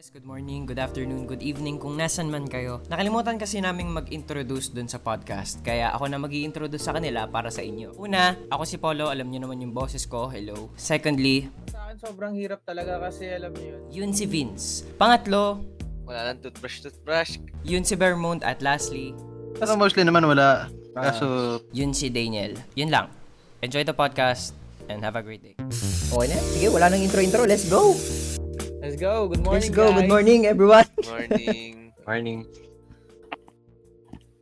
guys, good morning, good afternoon, good evening kung nasan man kayo. Nakalimutan kasi naming mag-introduce dun sa podcast, kaya ako na mag introduce sa kanila para sa inyo. Una, ako si Polo, alam niyo naman yung boses ko, hello. Secondly, Sa akin sobrang hirap talaga kasi alam niyo yun. yun si Vince. Pangatlo, Wala lang toothbrush, toothbrush. yun si Vermont at lastly, Pero mostly naman wala. Kaso, yun si Daniel. Yun lang. Enjoy the podcast and have a great day. Okay na. Sige, wala nang intro-intro. Let's go. Let's go. Good morning, Let's go. guys. Good morning, everyone. Morning. morning.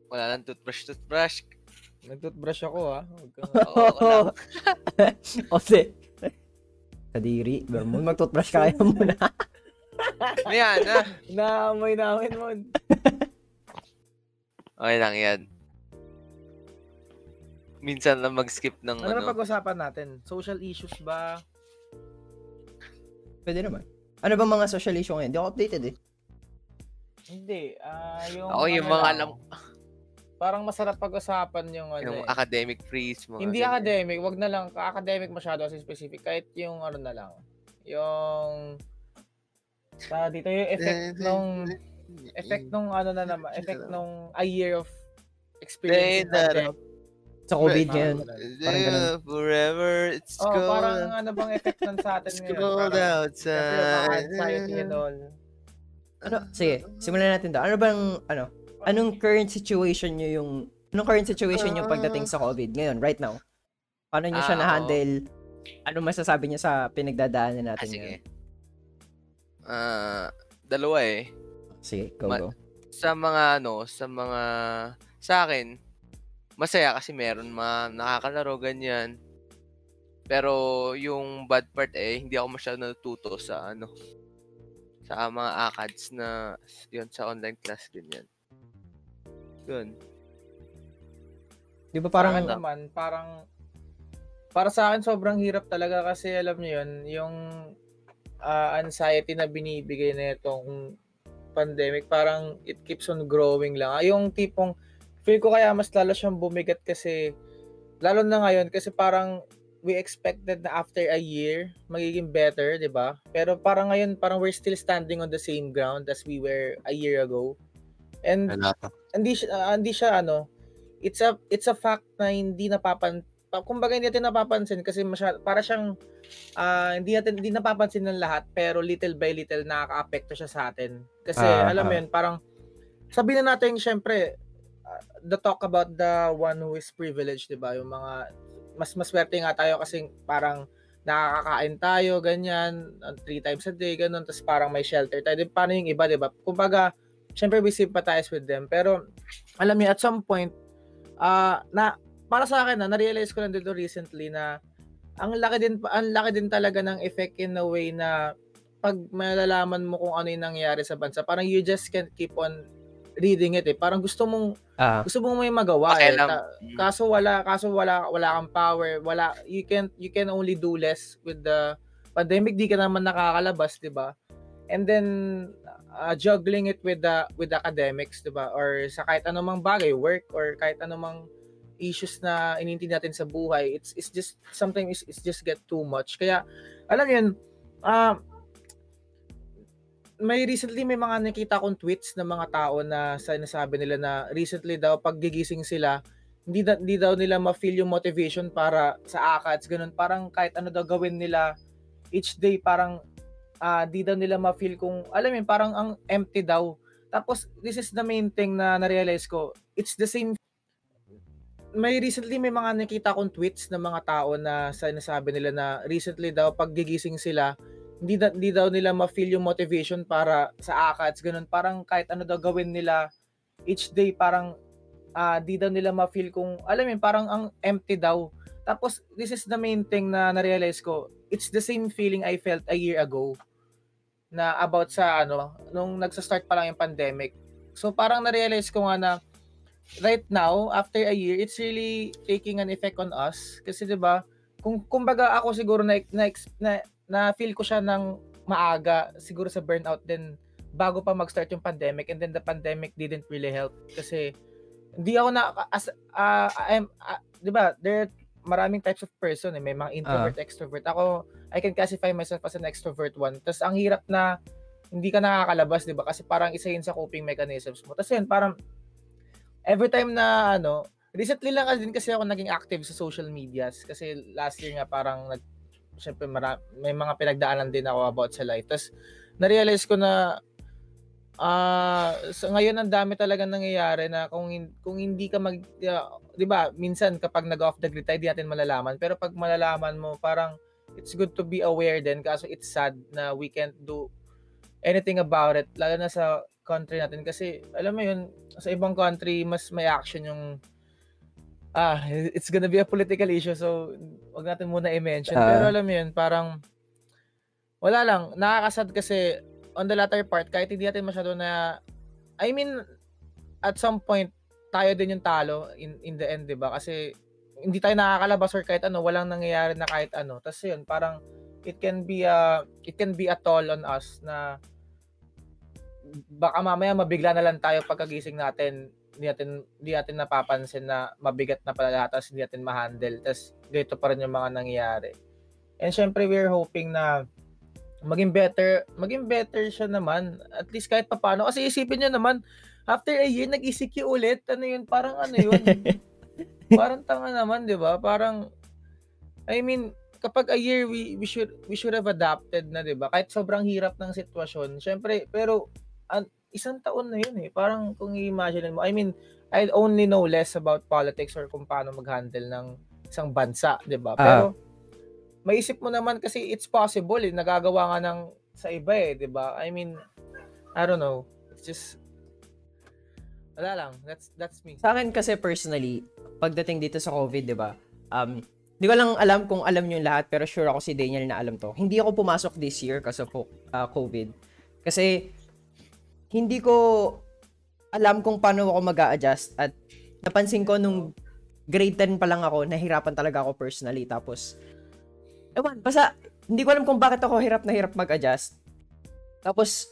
Wala lang toothbrush, toothbrush. Nag-toothbrush ako ha. Huwag kang- Oo, wala. Ose. Kadiri. Vermont, mag-toothbrush ka kaya muna. Ayan, ah. Naamoy namin mo. Okay lang yan. Minsan lang mag-skip ng Ano na ano. pag-usapan natin? Social issues ba? Pwede naman. Ano bang mga social issue ngayon? Hindi ako updated eh. Hindi. Ah, yung Ako yung mga alam, Parang masarap pag-usapan yung ano. yung eh. academic freeze. Mga Hindi ganyan. academic, wag na lang academic masyado kasi specific kahit yung ano na lang. Yung sa dito yung effect nung effect nung ano na naman, effect nung a year of experience pandemic. Sa COVID Parang ngayon. ganun. Parang ganun. Yeah, forever, it's Oh, cold. parang ano bang effect nun sa atin it's ngayon? cold Parang, outside. Anxiety and all. Ano? Sige, simulan natin daw. Ano bang, ano? Anong current situation nyo yung, anong current situation yung pagdating sa COVID ngayon, right now? Paano nyo siya Ah, na-handle? Anong masasabi niyo sa pinagdadaanan Ah, natin sige. ngayon? Ah, dalawa eh. Sige, go, Ma- go. sa mga ano, sa mga sa akin, masaya kasi meron mga nakakalaro ganyan. Pero yung bad part eh, hindi ako masyado natututo sa ano sa mga ACADS na yun sa online class ganyan. Yun. Di ba Parang parang, naman, parang para sa akin sobrang hirap talaga kasi alam niyo yun, yung ah, anxiety na binibigay na itong pandemic, parang it keeps on growing lang. Ah, Yung tipong feel ko kaya mas lalo siyang bumigat kasi lalo na ngayon kasi parang we expected na after a year magiging better, 'di ba? Pero parang ngayon parang we're still standing on the same ground as we were a year ago. And hindi siya ah, hindi siya ano it's a it's a fact na hindi napapan pa- kumbaga hindi natin napapansin kasi masya, para siyang ah, hindi natin hindi napapansin ng lahat pero little by little nakakaapekto siya sa atin kasi Ah, alam mo ah. yun parang sabihin na natin syempre the talk about the one who is privileged 'di ba? Yung mga mas maswerte nga tayo kasi parang nakakakain tayo ganyan uh, three times a day ganun tapos parang may shelter tayo. Di, paano yung iba 'di ba? Kumbaga syempre we sympathize with them pero alam niyo at some point ah na para sa akin na na-realize ko lang dito recently na ang laki din ang laki din talaga ng effect in a way na pag malalaman mo kung ano yung nangyayari sa bansa parang you just can't keep on reading it eh. Parang gusto mong ah, gusto mong may magawa Okay eh. lang. Ta- kaso wala kaso wala wala kang power. Wala you can you can only do less with the pandemic. Di ka naman nakakalabas 'di ba? And then uh, juggling it with the with academics 'di ba? Or sa kahit anumang bagay work or kahit anumang issues na inintindi natin sa buhay it's it's just sometimes it's, it's just get too much. Kaya alam yun ah may recently may mga nakita akong tweets ng mga tao na sinasabi nila na recently daw pag gigising sila hindi, da, hindi daw nila ma-feel yung motivation para sa ACADS ganun. Parang kahit ano daw gawin nila each day parang ah di daw nila ma-feel kung alam yun, parang ang empty daw. Tapos this is the main thing na na-realize ko it's the same. May recently may mga nakita akong tweets ng mga tao na sinasabi nila na recently daw pag gigising sila hindi, da, hindi daw nila ma-feel yung motivation para sa ACADS, ganun. Parang kahit ano daw gawin nila each day, parang ah di daw nila ma-feel kung, alam yun, parang ang empty daw. Tapos, this is the main thing na na-realize ko, it's the same feeling I felt a year ago na about sa ano, nung nagsa-start pa lang yung pandemic. So, parang na-realize ko nga na right now, after a year, it's really taking an effect on us. Kasi 'di ba kung kumbaga ako siguro na, na, na na feel ko siya ng maaga siguro sa burnout din bago pa mag-start yung pandemic and then the pandemic didn't really help. Kasi hindi ako na as uh, I'm uh, 'di ba there maraming types of person eh. May mga introvert extrovert. Ako I can classify myself as an extrovert one. Tas ang hirap na hindi ka nakakalabas, 'di ba? Kasi parang isa yun sa coping mechanisms mo. Tapos yun, parang every time na ano, recently lang din kasi ako naging active sa social medias. Kasi last year nga parang nag syempre mara- may mga pinagdaanan din ako about sa life. Tapos na-realize ko na ah sa ngayon ang dami talaga nangyayari na kung kung hindi ka mag ah, 'di ba minsan kapag nag-off the grid tayo di natin malalaman. Pero pag malalaman mo parang it's good to be aware din. Kaso it's sad na we can't do anything about it lalo na sa country natin. Kasi alam mo yun sa ibang country mas may action yung ah it's gonna be a political issue so wag natin muna i-mention. Ah. pero alam mo yun parang wala lang. Nakakasad kasi on the latter part kahit hindi natin masyado na I mean at some point tayo din yung talo in in the end 'di ba? Kasi hindi tayo nakakalabas or kahit ano walang nangyayari na kahit ano. Tapos yun parang it can be a it can be a toll on us na baka mamaya mabigla na lang tayo pagkagising natin hindi natin hindi natin napapansin na mabigat na pala lahat tapos hindi natin ma-handle. Tapos ganito pa rin yung mga nangyayari. And syempre we're hoping na maging better maging better siya naman. At least kahit papaano kasi isipin niyo naman after a year nag-ECQ ulit. Ano yun? Parang ano yun? Parang tanga naman 'di ba? Parang I mean kapag a year we we should we should have adapted na 'di ba? Kahit sobrang hirap ng sitwasyon syempre pero an, isang taon na yun eh parang kung i-imagine mo I mean I only know less about politics or kung paano mag-handle ng isang bansa 'di ba Ah. pero maisip mo naman kasi it's possible eh nagagawa nga ng sa iba eh 'di ba I mean I don't know it's just wala lang that's that's me Sa akin kasi personally, pagdating dito sa COVID, di ba? Um, di ko lang alam kung alam nyo yung lahat, pero sure ako si Daniel na alam to. Hindi ako pumasok this year kasi of uh, COVID. Kasi, hindi ko alam kung paano ako mag adjust at napansin ko nung grade 10 pa lang ako, nahirapan talaga ako personally. Tapos, ewan, basta, hindi ko alam kung bakit ako hirap na hirap mag-adjust. Tapos,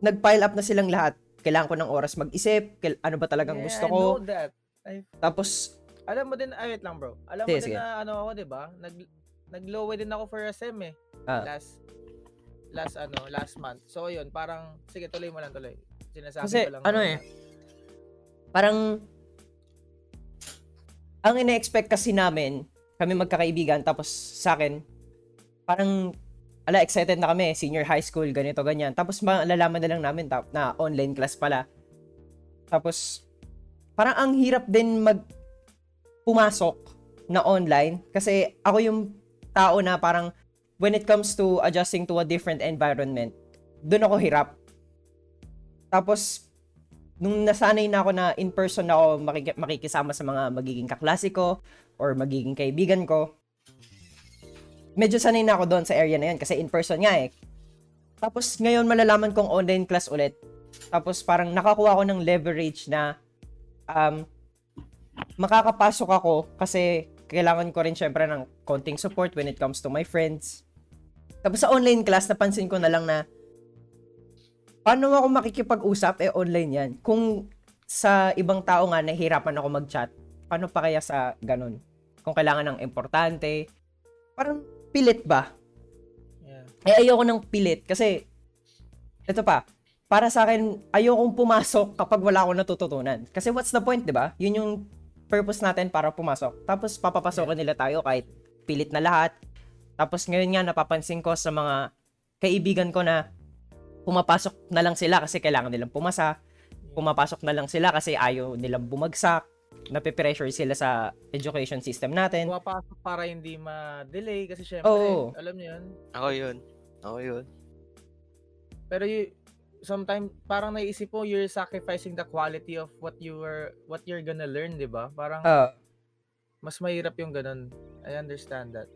nag-pile up na silang lahat. Kailangan ko ng oras mag-isip, kail- ano ba talagang Yeah, gusto I ko. know that I Tapos, Alam mo din, ay wait lang bro. Alam Sige, mo din sige. na ano ako, 'di ba? Nag nag-low din ako for a sem eh. Ah. Last last ano, last month. So yun, parang sige tuloy mo lang tuloy. Sinasabi Kasi, ko lang. ano eh, parang, ang ina-expect kasi namin, kami magkakaibigan, tapos sa akin, parang, ala, excited na kami, senior high school, ganito, ganyan. Tapos, malalaman na lang namin tap, na online class pala. Tapos, parang ang hirap din mag pumasok na online kasi ako yung tao na parang when it comes to adjusting to a different environment, doon ako hirap. Tapos, nung nasanay na ako na in person ako makik- makikisama sa mga magiging kaklase ko or magiging kaibigan ko, medyo sanay na ako doon sa area na yun kasi in person nga eh. Tapos ngayon malalaman kong online class ulit. Tapos parang nakakuha ko ng leverage na um, makakapasok ako kasi kailangan ko rin syempre ng konting support when it comes to my friends. Tapos sa online class, napansin ko na lang na paano ako makikipag-usap? Eh, online yan. Kung sa ibang tao nga, nahihirapan ako mag-chat, paano pa kaya sa ganun? Kung kailangan ng importante, parang pilit ba? Yeah. Eh, ayoko ng pilit kasi, ito pa, para sa akin, ayokong pumasok kapag wala akong natututunan. Kasi what's the point, di ba? Yun yung purpose natin para pumasok. Tapos papapasokin nila tayo kahit pilit na lahat. Tapos ngayon nga napapansin ko sa mga kaibigan ko na pumapasok na lang sila kasi kailangan nilang pumasa. Pumapasok na lang sila kasi ayaw nilang bumagsak. Nape-pressure sila sa education system natin. Pumapasok para hindi ma-delay kasi syempre, Oo. alam niyo yun. Ako yun. Ako yun. Pero you, sometimes parang naisip mo you're sacrificing the quality of what you were what you're gonna learn, 'di ba? Parang Ah, mas mahirap yung ganun. I understand that.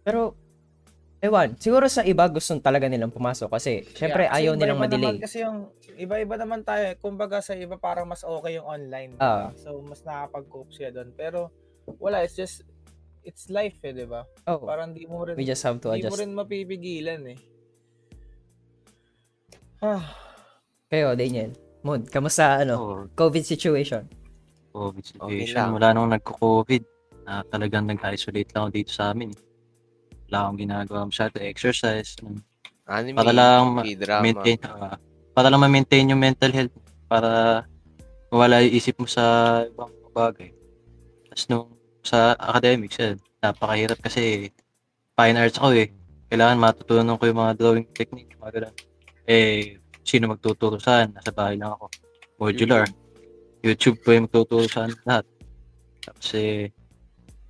pero, ewan, siguro sa iba gusto talaga nilang pumasok kasi syempre Yeah, kasi ayaw nilang iba-iba ma-delay. Naman kasi yung iba-iba naman tayo. eh. Kumbaga sa iba parang mas okay yung online. Diba? So mas nakakapag-cope siya doon. Pero wala, it's just it's life eh, 'di ba? Oh, Parang di mo rin we just have to di mo adjust. rin mapipigilan eh. Ah, Kayo, Daniel. Mood, kamusta ano, Oh, COVID situation? COVID Okay situation. lang. Wala nung nagko-COVID. Na talagang nag-isolate lang ako dito sa amin. Wala akong ginagawa masyado. Exercise. Anime, Para lang maintain, ah, para lang ma-maintain yung mental health. Para wala yung isip mo sa ibang bagay. Tapos nung sa academics, yan, napakahirap kasi fine arts ako eh. Kailangan matutunan ko yung mga drawing technique, mga ganun. Eh, sino magtuturo saan? Nasa bahay lang ako. Modular. YouTube po yung magtuturo saan lahat. Tapos eh,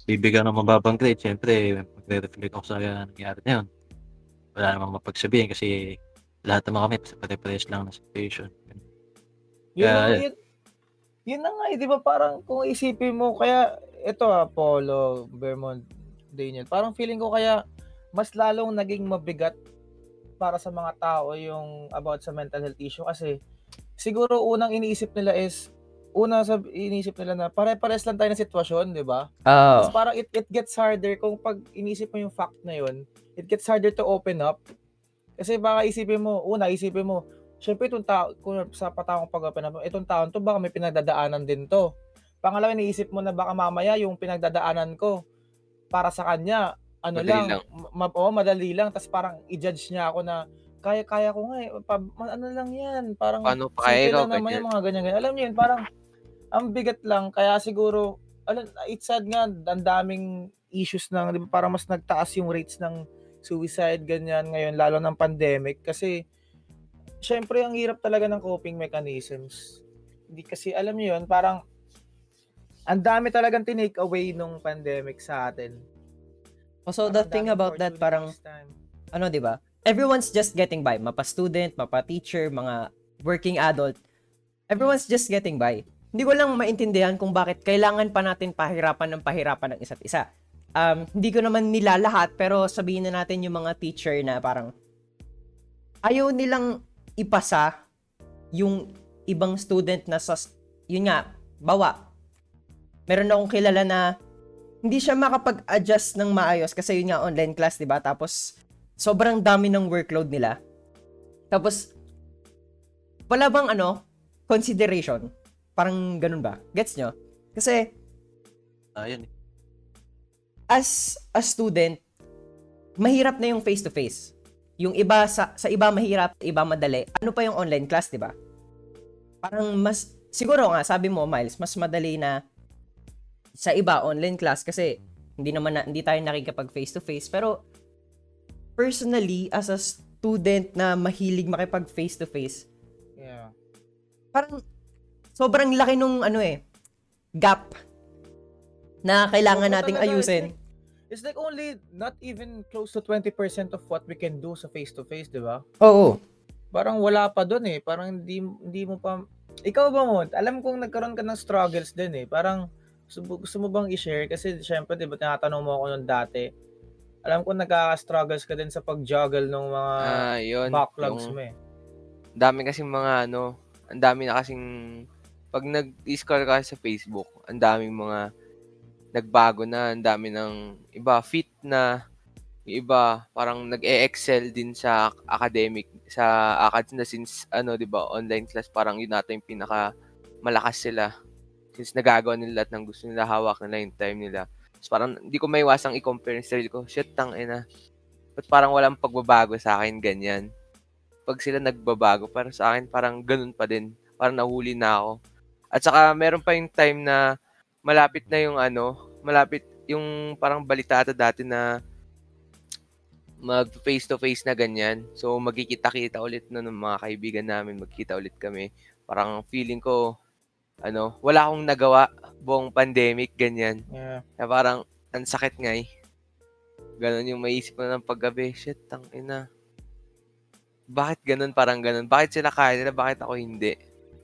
bibigyan ng mababang grade. Siyempre, magre-reflect ako sa nangyari na yun. Wala namang mapagsabihin kasi lahat naman kami pare-pares lang na situation. Yun, Kaya, yun. yun, na nga, eh, di ba parang kung isipin mo, kaya ito ah, Polo, Vermont, Daniel, parang feeling ko kaya mas lalong naging mabigat para sa mga tao yung about sa mental health issue kasi siguro unang iniisip nila is una sa iniisip nila na pare-pares lang tayo ng sitwasyon, di ba? Tapos parang it, it gets harder kung pag inisip mo yung fact na yun, it gets harder to open up. Kasi baka isipin mo, una isipin mo, syempre itong tao, kung sa pataong pag-open up, itong taon to baka may pinagdadaanan din to. Pangalawa, iniisip mo na baka mamaya yung pinagdadaanan ko para sa kanya, ano Madali lang, lang. Ma- oh, madali lang, tapos parang i-judge niya ako na kaya-kaya ko nga eh, pa, ma- ano lang yan, parang Paano pa kaya lang naman ganyan? yung mga ganyan-ganyan. Alam niyo yun, parang ang bigat lang, kaya siguro, alam, it's sad nga, ang daming issues ng, di ba, parang mas nagtaas yung rates ng suicide, ganyan, ngayon, lalo ng pandemic, kasi, syempre, ang hirap talaga ng coping mechanisms. Hindi kasi, alam niyo yun, parang, ang dami talagang tinake away nung pandemic sa atin. So Parang the thing about that parang ano 'di ba? Everyone's just getting by, mapa student, mapa teacher, mga working adult. Everyone's just getting by. Hindi ko lang maintindihan kung bakit kailangan pa natin pahirapan ng pahirapan ng isa't isa. Um, hindi ko naman nila lahat, pero sabihin na natin yung mga teacher na parang ayaw nilang ipasa yung ibang student na sa, yun nga, bawa. Meron akong kilala na hindi siya makapag-adjust ng maayos kasi yun nga online class, 'di ba? Tapos sobrang dami ng workload nila. Tapos wala bang ano, consideration? Parang ganun ba? Gets nyo? Kasi Ayun eh. as a student, mahirap na yung face-to-face. Yung iba sa sa iba mahirap, iba madali. Ano pa yung online class, 'di ba? Parang mas siguro nga sabi mo Miles, mas madali na sa iba online class kasi hindi naman na, hindi tayo nakikipag face to face pero personally as a student na mahilig makipag face to face Yeah. parang sobrang laki nung ano eh gap na kailangan Oo, nating ayusin. It's like only not even close to 20% of what we can do sa face-to-face, di ba? Oo. Parang wala pa doon eh. Parang hindi, hindi mo pa... Ikaw ba mo? Alam kong nagkaroon ka ng struggles din eh. Parang gusto, gusto mo bang i-share? Kasi syempre, di ba, tinatanong mo ako nung dati. Alam ko nagka-struggles ka din sa pag-juggle ng mga Ah, yun. backlogs yung- mo eh. dami kasing mga ano, ang dami na kasing pag nag-scroll ka sa Facebook, ang daming mga nagbago na, ang dami ng iba fit na, yung iba parang nag-e-excel din sa academic, sa acad na since ano, 'di ba, online class parang yun natin yung pinaka malakas sila. Since nagagawa nila lahat ng gusto nila, hawak nila yung time nila. So, parang hindi ko maiwasang i-compare yung sarili ko. Shit, tang ina. Ba't parang walang pagbabago sa akin ganyan? pag sila nagbabago, para sa akin parang ganun pa din. Parang nahuli na ako. At saka meron pa yung time na malapit na yung ano, malapit yung parang balitata dati na mag face to face na ganyan. So magkikita-kita ulit na ng mga kaibigan namin, magkita ulit kami. Parang feeling ko ano, wala akong nagawa buong pandemic ganyan. Yeah. Kaya parang ang sakit nga eh. Ganon yung maisip mo ng paggabi. Shit, tang ina. Bakit ganun? Parang ganun. Bakit sila kaya nila? Bakit ako hindi?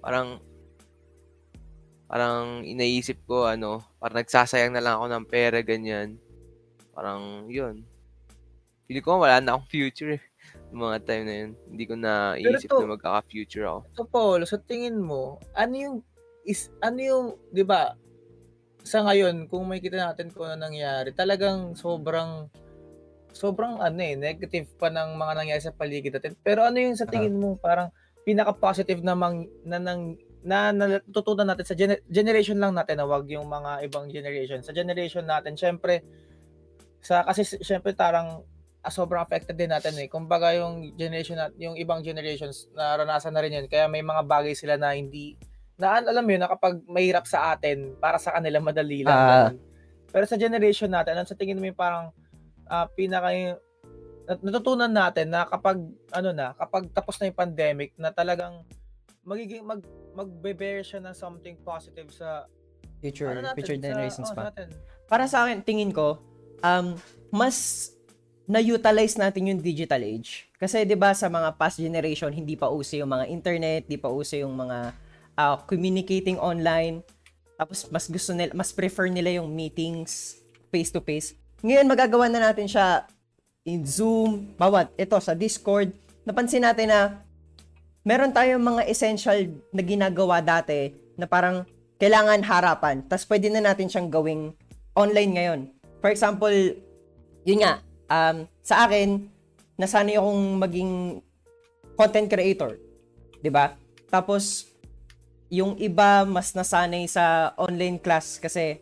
Parang parang inaisip ko ano, parang nagsasayang na lang ako ng pera ganyan. Parang yun. Feeling ko wala na akong future eh. Mga time na yun. Hindi ko na isip to- na magkaka-future ako. So Paul, sa tingin mo, ano yung is ano yung 'di ba? Sa ngayon, kung makikita natin kung ano nangyari, talagang sobrang sobrang ano eh, negative pa ng mga nangyayari sa paligid natin. Pero ano yung sa tingin mo parang pinaka-positive na mang, na nang na natutunan natin sa gener- generation lang natin na wag yung mga ibang generation. Sa generation natin, syempre sa kasi syempre tarang ah, sobrang affected din natin eh. Kumbaga yung generation nat yung ibang generations naranasan na rin yun. Kaya may mga bagay sila na hindi na al- alam mo yun na kapag mahirap sa atin para sa kanila madali lang. Ganun. Pero sa generation natin, ano sa tingin mo yung parang ah, pinaka nat- natutunan natin na kapag ano na, kapag tapos na yung pandemic na talagang magiging mag magbe-bear siya ng something positive sa Future, ano natin, future sa- generations oh, pa. natin. Para sa akin, tingin ko, um, mas na-utilize natin yung digital age. Kasi 'di ba sa mga past generation hindi pa uso yung mga internet, hindi pa uso yung mga ah, communicating online. Tapos mas gusto nila, mas prefer nila yung meetings face to face. Ngayon magagawa na natin siya in Zoom, bawat ito sa Discord. Napansin natin na meron tayong mga essential na ginagawa dati na parang kailangan harapan. Tapos pwede na natin siyang gawing online ngayon. For example, yun nga, um, sa akin, nasanay akong maging content creator. ba? Tapos, yung iba mas nasanay sa online class kasi,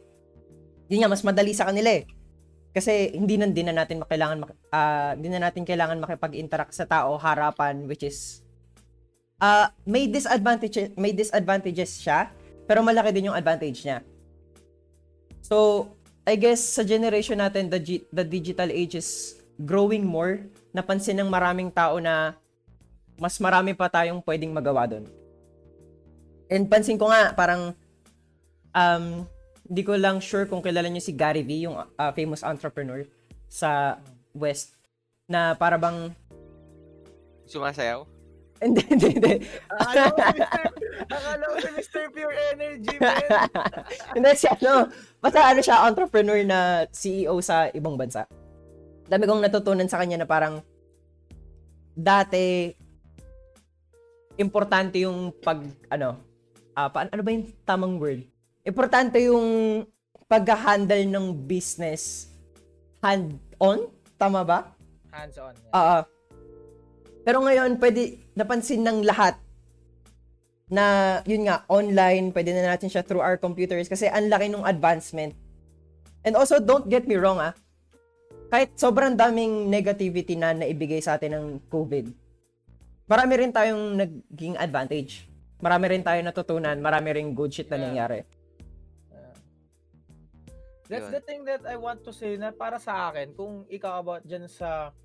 yun nga, mas madali sa kanila eh. Kasi hindi na din na natin kailangan mak- ah, hindi na natin kailangan makipag-interact sa tao harapan which is ah may disadvantages may disadvantages siya pero malaki din yung advantage niya. So, I guess sa generation natin the gi- the digital age is growing more. Napansin ng maraming tao na mas marami pa tayong pwedeng magawa doon. And pansin ko nga parang um hindi ko lang sure kung kilala niyo si Gary Vee, yung uh, famous entrepreneur sa West na para bang Sumasayaw? hindi hindi hindi Akala ko si Mr. Pure Energy, man. Hindi siya, no. Basta ano siya, entrepreneur na CEO sa ibang bansa. Dami kong natutunan sa kanya na parang dati importante yung pag ano ah pa, ano ba yung tamang word? Importante yung pag-handle ng business hand on tama ba? Hands on. Yeah. Oo. Pero ngayon, pwede, napansin ng lahat na, yun nga, online, pwede na natin siya through our computers kasi ang laki ng advancement. And also, don't get me wrong ah, kahit sobrang daming negativity na naibigay sa atin ng COVID, marami rin tayong naging advantage. Marami rin tayong natutunan, marami rin good shit na Yeah. nangyari. That's Yun. the thing that I want to say na para sa akin, kung ikaw about dyan sa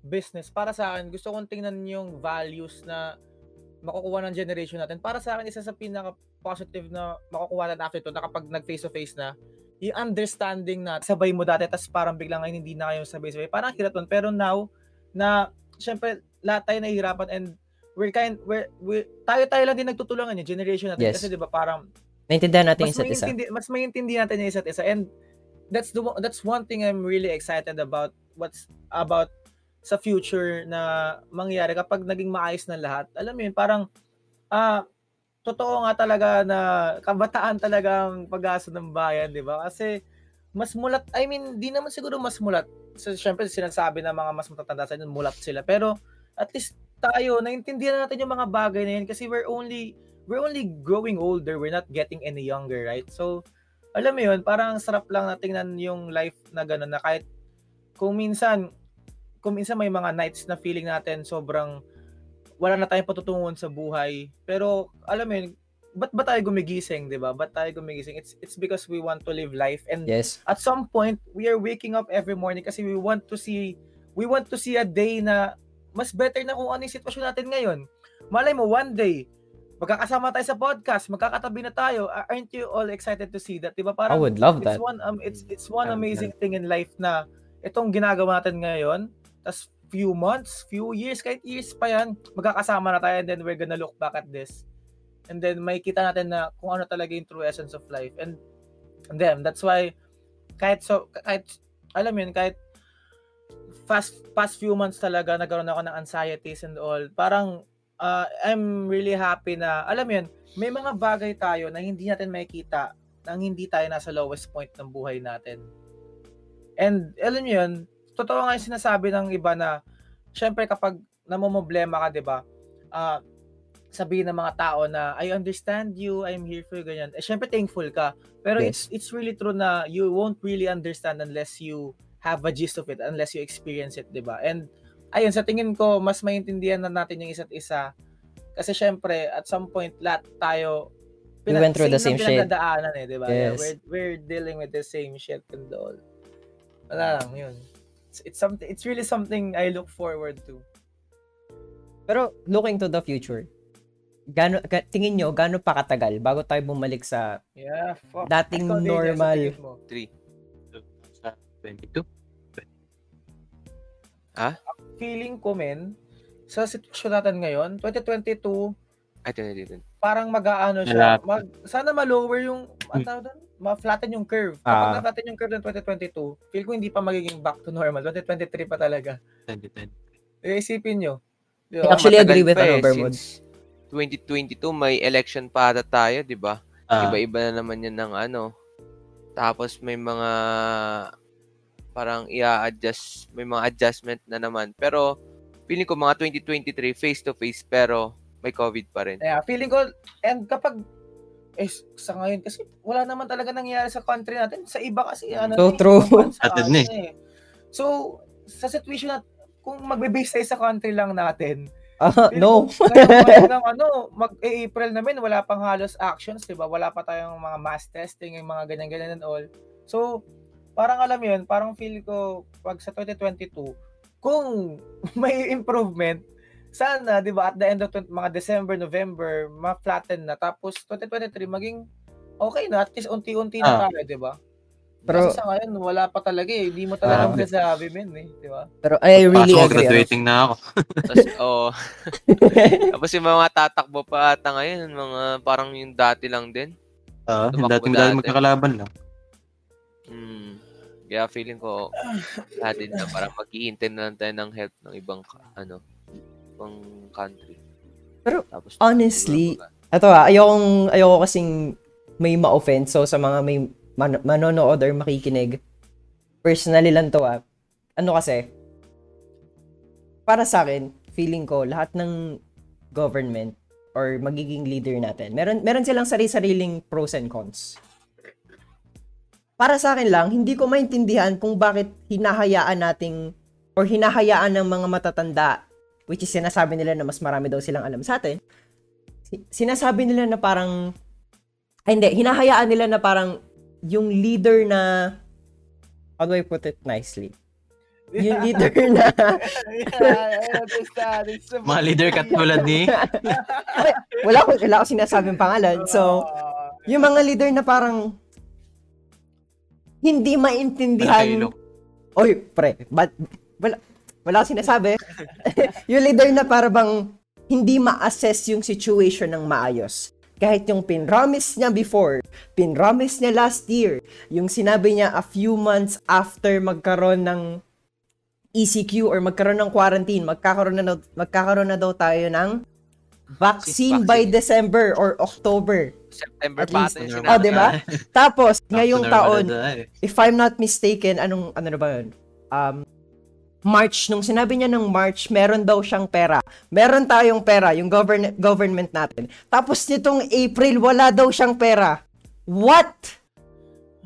business, para sa akin, gusto kong tingnan yung values na makukuha ng generation natin. Para sa akin, isa sa pinaka-positive na makukuha natin after to, na kapag nag-face-to-face na, yung understanding na sabay mo dati, tas parang biglang ngayon hindi na kayo sabay-sabay. Parang hirap nun. Pero now, na, syempre, lahat tayo nahihirapan and we're kind, we're, we're, tayo-tayo lang din nagtutulungan yung generation natin. Yes. Kasi di ba parang, Naintindihan natin mas isa't isa. mas maintindihan natin yung isa't isa and that's the that's one thing I'm really excited about what's about sa future na mangyari kapag naging maayos na lahat. Alam mo yun, parang ah totoo nga talaga na kabataan talaga ang pag-asa ng bayan, di ba? Kasi mas mulat, I mean, di naman siguro mas mulat. So, syempre, sinasabi ng mga mas matatanda sa inyo, mulat sila. Pero, at least tayo, naintindihan natin yung mga bagay na yun kasi we're only we're only growing older, we're not getting any younger, right? So, alam mo yun, parang sarap lang na tingnan yung life na gano'n na kahit kung minsan, kung minsan may mga nights na feeling natin sobrang wala na tayong patutunguhan sa buhay. Pero, alam mo yun, ba't ba tayo gumigising, di ba? Ba't tayo gumigising? It's, it's because we want to live life. And Yes. at some point, we are waking up every morning kasi we want to see, we want to see a day na mas better na kung ano yung sitwasyon natin ngayon. Malay mo, one day, magkakasama tayo sa podcast, magkakatabi na tayo. A- Aren't you all excited to see that? Di ba? I Parang, would love it's that. one, um, it's, it's one amazing thing in life na itong ginagawa natin ngayon, tas few months, few years, kahit years pa yan, magkakasama na tayo and then we're gonna look back at this. And then may kita natin na kung ano talaga yung true essence of life. And, and then, that's why, kahit so, kahit, alam yun, kahit fast, past few months talaga, nagkaroon ako ng anxieties and all. Parang, uh, I'm really happy na, alam yun, may mga bagay tayo na hindi natin makikita nang hindi tayo nasa lowest point ng buhay natin. And alam niyo yun, totoo nga yung sinasabi ng iba na syempre kapag namomoblema ka, 'di ba? Ah sabihin ng mga tao na I understand you, I'm here for you ganyan. Eh syempre thankful ka. Pero Yes. it's it's really true na you won't really understand unless you have a gist of it unless you experience it, 'di ba? And ayun, sa tingin ko mas maintindihan na natin yung isa't isa kasi syempre at some point lahat tayo We went through the lang same shit. eh, 'di ba? Yes. Yeah, we're we're dealing with the same shit and all. Wala lang 'yun. It's, it's something it's really something I look forward to. Pero looking to the future, gano, ka- tingin nyo, gano pa katagal bago tayo bumalik sa Yeah, fuck. dating normal? 3. Sa 22. Feeling ko men sa sitwasyon natin ngayon, 2022 Ay, ito na dito. parang mag-aano siya. Mag, sana ma-lower yung, ano? Ma-flatten yung curve. Kapag Ah. na-flatten yung curve ng 2022, feel ko hindi pa magiging back to normal. 2023 pa talaga. 2020. Eh, isipin nyo. Di I actually Matagal agree with ano, eh, Bermud. since 2022 may election pa ata tayo, 'di ba? Ah, Iba-iba na naman 'yan ng ano. Tapos may mga parang i-adjust, may mga adjustment na naman. Pero feeling ko mga 2023 face to face pero may COVID pa rin. Yeah, feeling ko, and kapag, eh, sa ngayon, kasi wala naman talaga nangyayari sa country natin. Sa iba kasi, ano, So eh, true. eh. eh. So, sa situation na, kung magbe-base tayo sa country lang natin, Feeling no. ko, ngayon, talagang ano, mag-April namin, wala pang halos actions, di ba? Wala pa tayong mga mass testing, yung mga ganyan-ganyan and all. So, parang alam yun, parang feel ko, pag sa 2022, kung may improvement, sana, di ba, at the end of 20 mga December, November, ma-flatten na. Tapos, 2023, maging okay na, at least unti-unti na Ah. tayo, di ba? Pero, Kasi sa ngayon, wala pa talaga eh. Hindi mo talaga Ah. masasabi, men eh. Di ba? pero I really Pasok, agree. ano. graduating na ako. Tapos, oh. Tapos yung mga tatakbo pa ata ngayon, mga parang yung dati lang din. Ah, yung Tumakbo dating dahil dati. magkakalaban lang. Hmm. Kaya feeling ko, lahat din na parang mag-iintend na lang tayo ng help ng ibang, ano, ibang country. Pero, Tapos, honestly, Ito ah, ayokong, ayoko kasing may ma-offend. So, sa mga may man- manonood or makikinig, personally lang to ah. Ano kasi, para sa akin, feeling ko, lahat ng government or magiging leader natin, meron, meron silang sarili-sariling pros and cons. Para sa akin lang, hindi ko maintindihan kung bakit hinahayaan nating or hinahayaan ng mga matatanda which is sinasabi nila na mas marami daw silang alam sa atin si- sinasabi nila na parang ay, hindi, hinahayaan nila na parang yung leader na how do I put it nicely? Yung leader na yeah, understand. It's Mga leader katulad ni... wala ko wala ko sinasabing pangalan. So, yung mga leader na parang hindi maintindihan. Oy, pre, but wala wala sinasabi. yung leader na para bang hindi ma-assess yung situation ng maayos. Kahit yung pinromise niya before, pinromise niya last year, yung sinabi niya a few months after magkaroon ng ECQ or magkaroon ng quarantine, magkakaroon na, magkakaroon na daw tayo ng vaccine by Vaccine. December or October. September At pa least, ata yung ano, sinabi. Oh, di ba? Tapos, ngayong taon, eh. if I'm not mistaken, anong, ano na ba yun? Um, March, nung sinabi niya ng March, meron daw siyang pera. Meron tayong pera, yung govern- government natin. Tapos nitong April, wala daw siyang pera. What?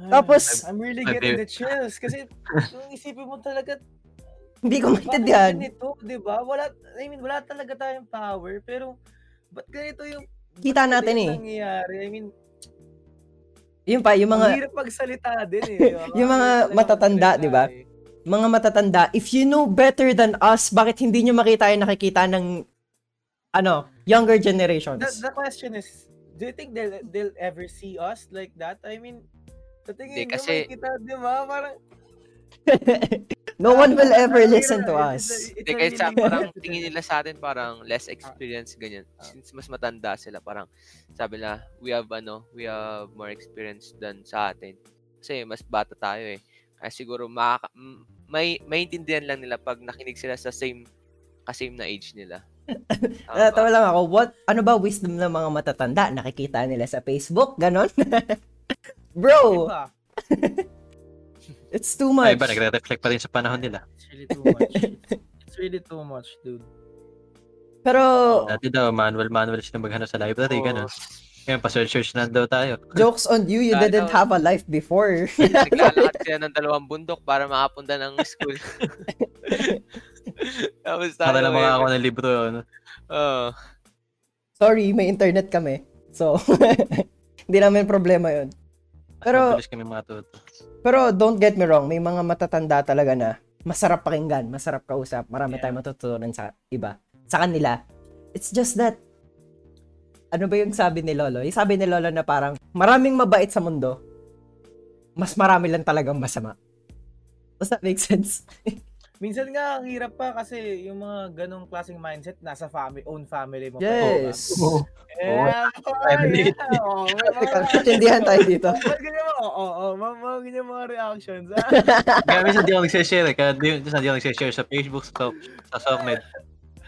Tapos, I'm really getting the chills kasi kung isipin mo talaga hindi ko maintindihan. bakit ganito, 'di ba? Wala I mean, wala talaga tayong power pero ba't ganito yung Kita ba't natin eh. nangyayari? I mean, Yun pa, yung mga, hirap magsalita din eh. Yung mga matatanda, di ba? eh. mga matatanda, if you know better than us, bakit hindi nyo makita yung nakikita ng, ano, younger generations? The, the question is, do you think they'll, they'll ever see us like that? I mean, sa tingin nyo, kasi- makikita, di ba? Parang, no one will ever listen to us. Hindi, a kahit sa really parang tingin nila sa atin parang less experience ganyan. Since mas matanda sila, parang sabi nila, we have ano, we have more experience than sa atin. Kasi mas bata tayo eh. Kaya siguro makaka- may maintindihan lang nila pag nakinig sila sa same ka-same na age nila. Natawa lang ako, what, ano ba wisdom ng mga matatanda? Nakikita nila sa Facebook? Ganon? Bro? it's too Ay, much. iba, nagre-reflect pa rin sa panahon nila. It's really too much. it's really too much, dude. Pero, Dati daw, manual-manual sila maghanap sa library, Oo. ganun. Ngayon, pa-search na daw tayo. Jokes on you, you didn't have a life before. Naglalakad sila ng dalawang bundok para makapunta ng school. Tapos tayo Para lang makakuha ng libro. Ano? Oo. Sorry, may internet kami. So, hindi namin problema yun. Pero, Mabilis kami matuto. Pero don't get me wrong, may mga matatanda talaga na masarap pakinggan, masarap kausap, marami Yeah. tayong matutunan sa iba. Sa kanila. It's just that, ano ba yung sabi ni Lolo? Yung sabi ni Lolo na parang, maraming mabait sa mundo, mas marami lang talagang masama. Does that make sense? Minsan nga, ang hirap pa kasi yung mga ganong klaseng mindset, nasa family, own family mo. pa, Yes. Yeah, Family. yeah, oh, Teka, Intindihan tayo dito. Mo, oo, oo, mga mga ganyan mga reactions. ah. Kaya minsan di ako nagsishare eh. Kaya di, minsan di ako nagsishare sa Facebook, sa, sa Sokmed.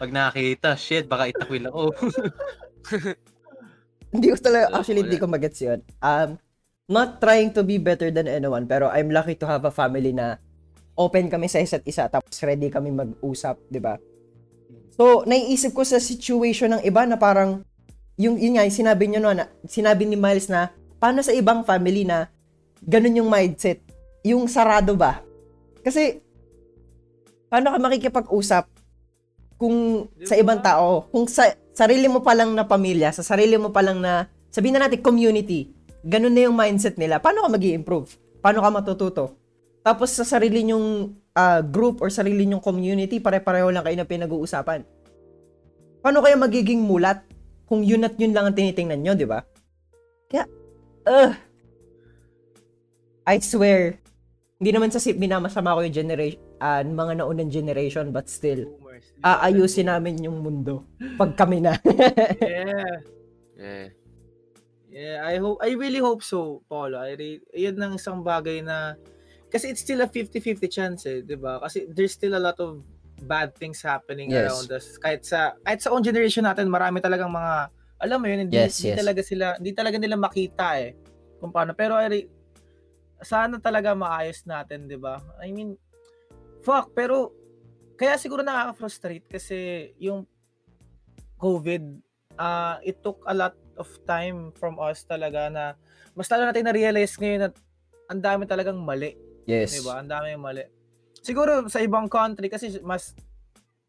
Pag nakakita, shit, baka itakwil ako. Hindi ko talaga, actually, hindi ko magets yun. Um, not trying to be better than anyone, pero I'm lucky to have a family na open kami sa isa't isa, tapos ready kami mag-usap, di ba? So, naiisip ko sa situation ng iba na parang, yung, yun nga, yung sinabi nyo no, na, sinabi ni Miles na, paano sa ibang family na, ganun yung mindset, yung sarado ba? Kasi, paano ka makikipag-usap kung sa ibang tao, kung sa sarili mo pa lang na pamilya, sa sarili mo pa lang na, sabihin na natin community, ganun na yung mindset nila, paano ka mag improve Paano ka matututo? Tapos sa sarili nyong ah, group or sarili nyong community, pare-pareho lang kayo na pinag-uusapan. Paano kaya magiging mulat kung yun at yun lang ang tinitingnan nyo, di ba? Kaya, ugh. I swear, hindi naman sa sip minamasama ko yung generation, ah, mga naunang generation, but still, aayusin namin yung mundo pag kami na. Yeah. Yeah. Yeah, I hope I really hope so, Paulo. I re- yun ang isang bagay na kasi it's still a 50-50 chance eh, 'di ba? Kasi there's still a lot of bad things happening Yes. around us. Kahit sa kahit sa own generation natin, marami talagang mga alam mo yun, hindi, Yes, hindi yes. talaga sila hindi talaga nila makita eh kung paano. Pero re- sana talaga maayos natin, 'di ba? I mean, fuck, pero kaya siguro nakaka-frustrate kasi yung COVID, uh, it took a lot of time from us talaga na mas lalo natin na-realize ngayon na ang dami talagang mali, Yes. 'di ba? Ang dami mali. Siguro sa ibang country kasi mas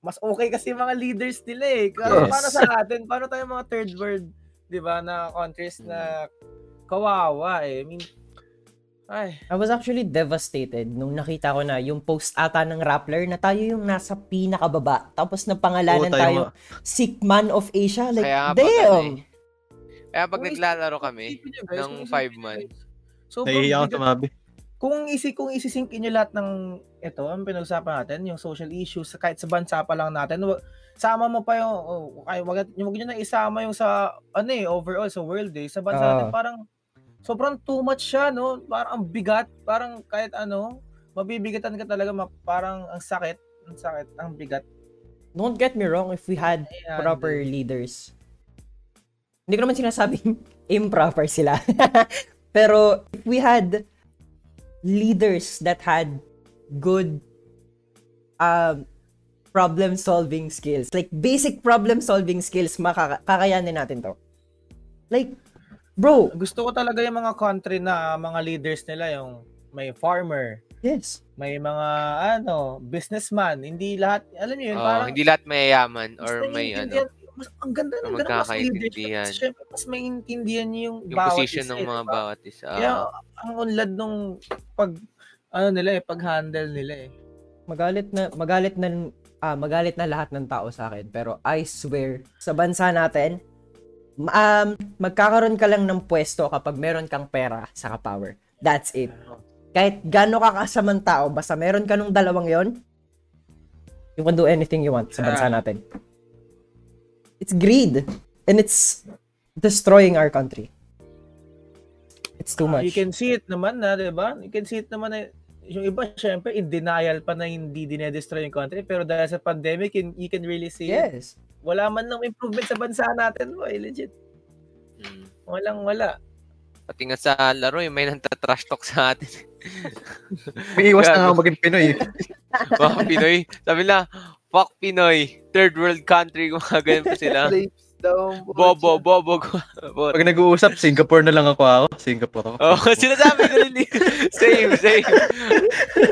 mas okay kasi yung mga leaders nila eh. Pero Yes. paano sa atin? Paano tayo mga third world, 'di ba, na countries na kawawa eh. I mean, ay, I was actually devastated nung nakita ko na yung post ata ng Rappler na tayo yung nasa pinakababa. Tapos na pangalanan Oo, tayo tayo, Sick Man of Asia. Like, Kaya nga pag ano damn! eh. Kaya pag naglalaro kami ng kung isipin five nyo, man, guys. So, Nahihiya akong tumabi. Kung isi kung isisink niyo lahat ng ito, ang pinag-usapan natin, yung social issues, kahit sa bansa pa lang natin, wag, sama mo pa yung oh, ay wag yung wag niyo na isama yung sa ano eh, overall sa world eh. Sa bansa Ah. natin parang sobrang too much siya, no? Parang ang bigat, parang kahit ano, mabibigatan ka talaga, ma- parang ang sakit, ang sakit, ang bigat. Don't get me wrong, if we had Ayan, proper leaders, hindi ko naman sinasabing improper sila. Pero if we had leaders that had good um, problem solving skills, like basic problem solving skills, makaka- kakayanin natin to. Like, bro, Gusto ko talaga yung mga country na mga leaders nila yung may farmer, yes. may mga ano, businessman, hindi lahat, alam niyo yun, oh, parang hindi lahat may yaman Mas or may ano, mas, ang ganda ng ganun mas leadership. Syempre, mas maintindihan niyo yung, yung bawat position isa, ng eh, mga diba? bawat isa. Kaya, Ah, ang unlad nung pag, ano nila eh, pag-handle nila eh. magalit na magalit na ah, magalit na lahat ng tao sa akin pero I swear sa bansa natin um, magkakaroon ka lang ng pwesto kapag meron kang pera sa power that's it kahit gaano ka kasamang tao basta meron ka nung dalawang yon you can do anything you want sa bansa Ah. natin it's greed and it's destroying our country it's too much You can see it naman na, di ba? You can see it naman na, yung iba, syempre, in denial pa na hindi dinedestroy yung country. Pero dahil sa pandemic, you, you can really see it. yes Wala man lang improvement sa bansa natin, boy. Legit. mm. Walang wala. Pati nga sa laro, yung may nanta-trash talk sa atin. May iwas na nga maging Pinoy. Mga Pinoy. Sabi na, fuck Pinoy. Third world country, gumagano pa sila. Bobo, bobo. bobo. Pag nag-uusap, Singapore na lang ako ako. Singapore ako. Oh, sinasabi ko rin. same, same.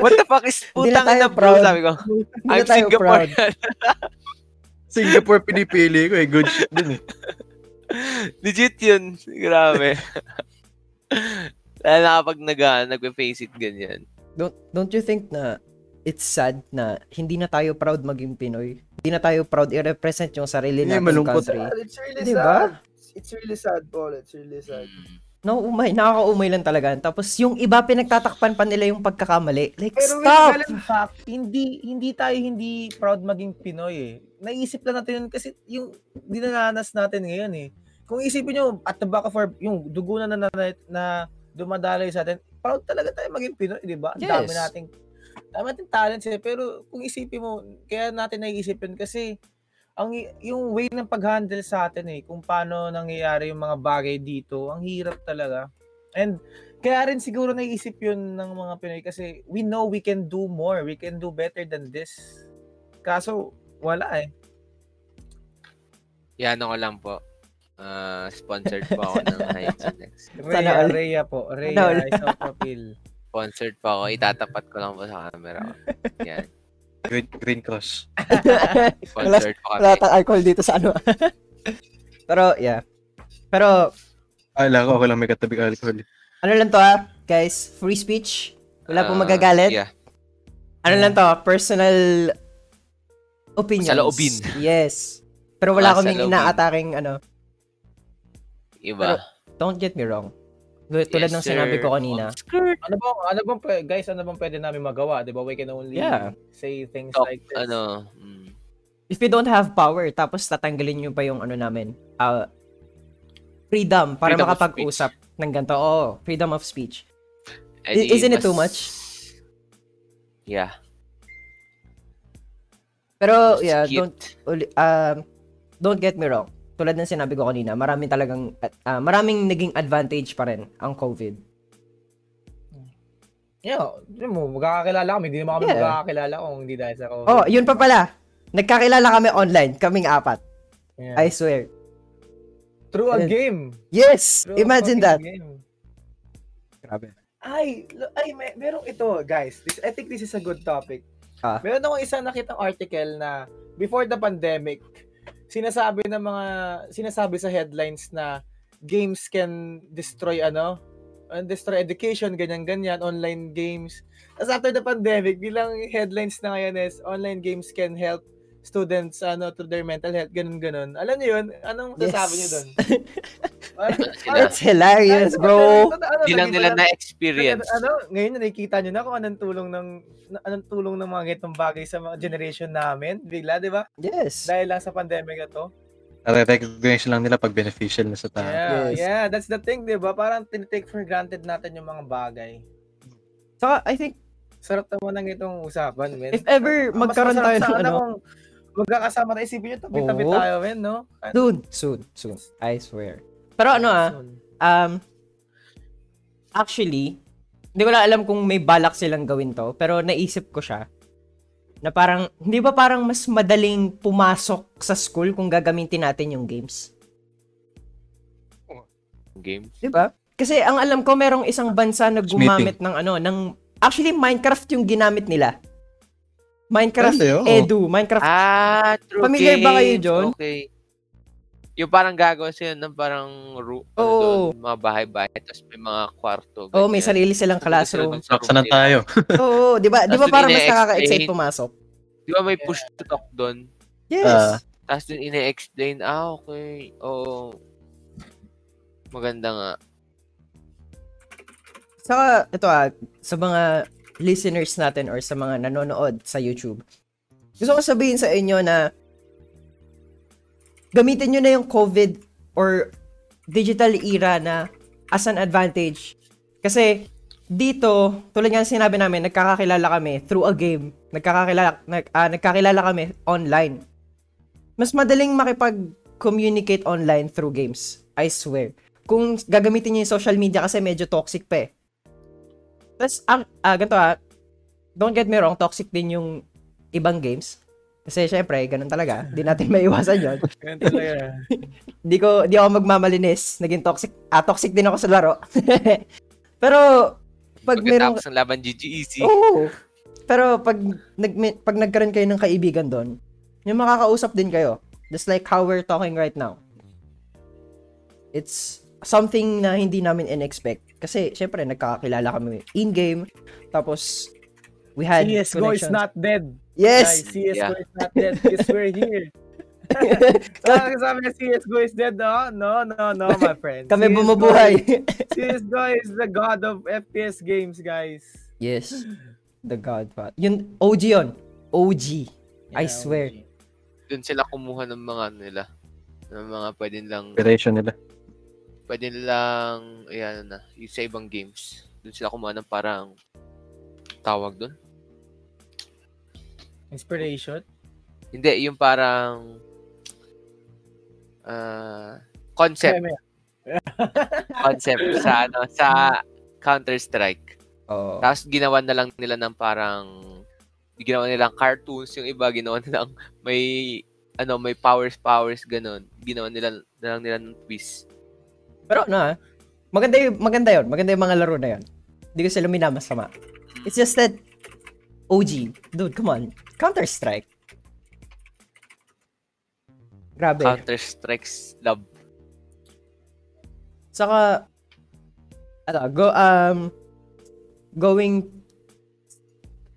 What the fuck is putang na bro, sabi ko. I'm. Singaporean. Singapore pinipili ko eh. Good shit din eh. Legit yun. Grabe. Lalo na kapag nag, nagpe-face it ganyan. Don't, don't you think na it's sad na hindi na tayo proud maging Pinoy? Hindi na tayo proud i-represent yung sarili nating malungkot. country. It's really Di ba? sad. It's really sad, Paul. It's really sad. Nauumay, nakakaumay lang talaga. Tapos yung iba pinagtatakpan pa nila yung pagkakamali. Like, Pero stop! in fact, hindi hindi tayo hindi proud maging Pinoy eh. Naisip lang natin yun kasi yung dinananas natin ngayon eh. Kung isipin nyo, at the back of our, yung dugo na, na, na, na dumadaloy sa atin, proud talaga tayo maging Pinoy, di ba? Ang dami Yes. nating, dami nating talents eh. Pero kung isipin mo, kaya natin naisip yun kasi ang yung way ng pag-handle sa atin eh, kung paano nangyayari yung mga bagay dito, ang hirap talaga. And kaya rin siguro naisip yun ng mga Pinoy kasi we know we can do more, we can do better than this. Kaso wala eh. Yan ako lang po. Ah, sponsored po ako ng. Sana Rhea, all. Rhea po. Rhea, all. isopropyl. Sponsored po ako. Itatapat ko lang po sa camera ko. Yan. Green, green cross. Sponsored po Wala kami. tayong alcohol dito sa ano. Pero, yeah. Pero, Ala ko, ako lang may katabing alcohol. ano lang to ah, guys, free speech. Wala pong Ah, magagalit. Yeah. Ano lang to, personal opinions. Saloobin. Yes. Pero wala Ah, kaming saloobin. inaataking ano. Iba. Don't get me wrong. Tulad Yes, ng sinabi ko kanina. Ano bang ano bang guys, ano bang pwede namin magawa, 'di ba? We can only Yeah. say things Talk, like this. ano, mm, If you don't have power, tapos tatanggalin nyo pa yung ano namin, ah, freedom para Freedom makapag-usap ng ganito. Oo, freedom of speech. I- isn't it mas- too much? Yeah. Pero, yeah, cute. don't, um, don't get me wrong. Tulad ng sinabi ko kanina, maraming talagang, ah, maraming naging advantage pa rin ang COVID. Yeah, yun mo, magkakakilala kami. Hindi naman kami Yeah. magkakakilala kung hindi dahil sa COVID. Oh, yun pa pala. Nagkakilala kami online, kaming apat. Yeah. I swear. Through a game. Yes! Through Imagine that. game. Grabe. Ay, ay, may, merong ito, guys. This, I think this is a good topic. Ah. Meron akong isang nakitang article na before the pandemic, sinasabi ng mga, sinasabi sa headlines na games can destroy ano, destroy education, ganyan-ganyan, online games. Tapos after the pandemic, bilang headlines na ngayon is online games can help students ano to their mental health ganun ganun. Alam niyo yun? Anong masasabi niyo doon It's hilarious, bro. Hindi lang nila na-experience. ano, ngayon na nakikita nyo na kung anong tulong ng anong tulong ng mga ganitong bagay sa mga generation namin, bigla, di ba? Yes. Dahil lang sa pandemic na to. Recognize lang nila pag beneficial na sa tao. Yeah, Yes. yeah, that's the thing, di ba? Parang tinitake for granted natin yung mga bagay. Saka, I think, Sarap naman ng itong usapan, men. if ever magkaroon tayo ng sana ano, kung magkakasama tayo, isipin nyo, tabi-tabi Oo. tayo, men, no? soon, soon, soon. I swear. Pero ano ah, um, actually, hindi ko na alam kung may balak silang gawin to, pero naisip ko siya, na parang, hindi ba parang mas madaling pumasok sa school kung gagamitin natin yung games? Game. Di ba? Kasi ang alam ko, merong isang bansa na gumamit ng ano, ng, actually, Minecraft yung ginamit nila. Minecraft. Edu, Minecraft Ah, true Familiar ba kayo games. dun? Okay. Yung parang gagawa sila ng parang ru- ano Oo. doon, mga bahay-bahay, tapos may mga kwarto. Oh, may sarili silang classroom. room Saksa na tayo. Oo, di ba? Di ba parang mas nakaka-excite pumasok? Di ba may push to talk doon? Yes. Ah. Tapos dun ine-explain, ah, okay, oo. Maganda nga. Saka, ito ah, sa mga listeners natin or sa mga nanonood sa YouTube, gusto ko sabihin sa inyo na gamitin nyo na yung COVID or digital era na as an advantage. Kasi dito, tulad nga ng sinabi namin, nagkakakilala kami through a game. Nagkakakilala, nag, ah, nagkakilala kami online. Mas madaling makipag-communicate online through games. I swear. Kung gagamitin niyo yung social media kasi medyo toxic pa eh. Tapos, ang, ah, ganito ah, don't get me wrong, toxic din yung ibang games. Kasi syempre, ganun talaga. Hindi natin maiwasan yon. Ganun talaga. Di ko di ako magmamalinis. Naging toxic. Ah, toxic din ako sa laro. Pero pag meron Pagkatapos ng laban GGEC. Oo. Pero pag nag pag nagkaroon kayo ng kaibigan doon, yung makakausap din kayo. Just like how we're talking right now. It's something na hindi namin in-expect. Kasi, syempre, nagkakakilala kami in-game. Tapos, we had CSGO is not dead. Yes! Guys, CSGO Yeah. is not dead because we're here. Kaya sabi na CSGO is dead, no? No, no, no, my friend. Kami CS:GO bumubuhay. is- CSGO is the god of FPS games, guys. yes. The Godfather. Yun, OG yun. OG. I Yeah, swear. OG. Doon sila kumuha ng mga ano nila. Ng mga pwede lang, Operation nila. pwede lang, ayan na, yung sa ibang games. Doon sila kumuha ng parang tawag doon. Inspiration. Hindi, yung parang ah concept, concept sa ano, sa Counter-Strike. Oo. Tapos ginawa na lang nila ng parang ginawa nilang cartoons, yung iba ginawa nilang may ano, may powers powers ganun. Ginawa nila na lang nila ng twist. Pero ano ah, maganda yung, maganda yun. Maganda yung mga laro na yun. Hindi ko sila minamasama. It's just that, OG, dude, come on. Counter-Strike. Grabe. Counter-Strike's love. Saka, ano, go, um, going,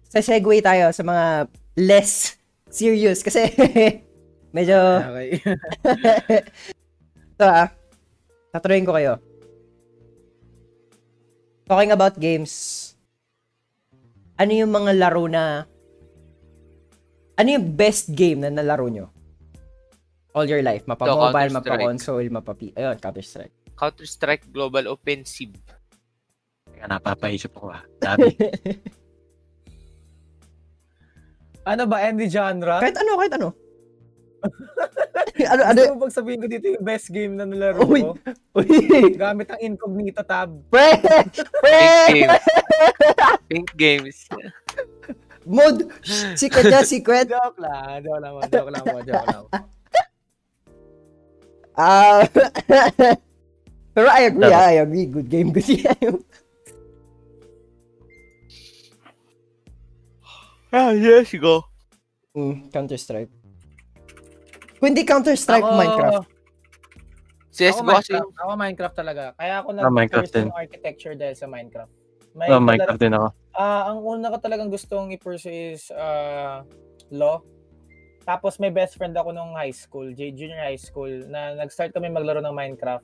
sa segue tayo sa mga less serious kasi medyo, Okay. ito ah, tatuloyin ko kayo. Talking about games, ano yung mga laro na, ano yung best game na nalaro nyo? All your life. Mapa-mobile, Counter-Strike. mapa-console, mapa-P... Ayun, Counter-Strike. Counter-Strike Global Offensive. Kaya napapaisip ako ah. Dami. ano ba, any genre? Kahit ano, kahit ano. Ano, ano, Gusto mo bang sabihin ko dito yung best game na nalaro Uy! ko? uy, Gamit ang incognito tab. pre, pre, Pink Games. Pink Games. mode, Shh, secret niya, secret. Joke lang, joke lang, mo, joke lang, mo, joke lang. mo. Ah, pero I agree, ah, I agree. Good game, good game. Ah, yes, go. Mm, Counter-Strike. Kung hindi Counter-Strike, Ako- Minecraft. CSGO Ako Minecraft, ako Minecraft talaga. Kaya ako Ah, Minecraft nag-pursue din. architecture dahil sa Minecraft. May oh, Minecraft din ako. Ah, ang una ko talagang gustong i-pursue is ah, law. Tapos may best friend ako nung high school, J- junior high school, na nag-start kami maglaro ng Minecraft.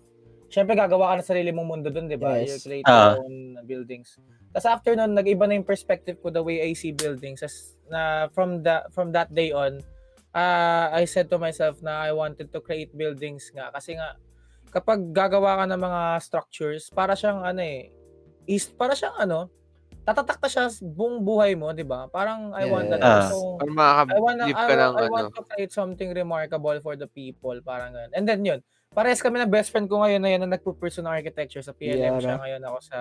Siyempre gagawa ka ng sarili mong mundo doon, 'di ba? Yes. You create Ah. your own buildings. Tapos after nun, nag-iba na yung perspective ko the way I see buildings. As, na from the from that day on, ah I said to myself na I wanted to create buildings nga kasi nga kapag gagawa ka ng mga structures, para siyang ano eh, is para siyang ano, tatatakta siya sa buong buhay mo, 'di ba? Parang I want that. Ah. So, para I want I, ka ng I ano. want to create something remarkable for the people, parang ganun. And then yun, parehas kami ng best friend ko ngayon na yun na nagpo-pursue ng architecture sa PLM Yeah, siya ngayon ako sa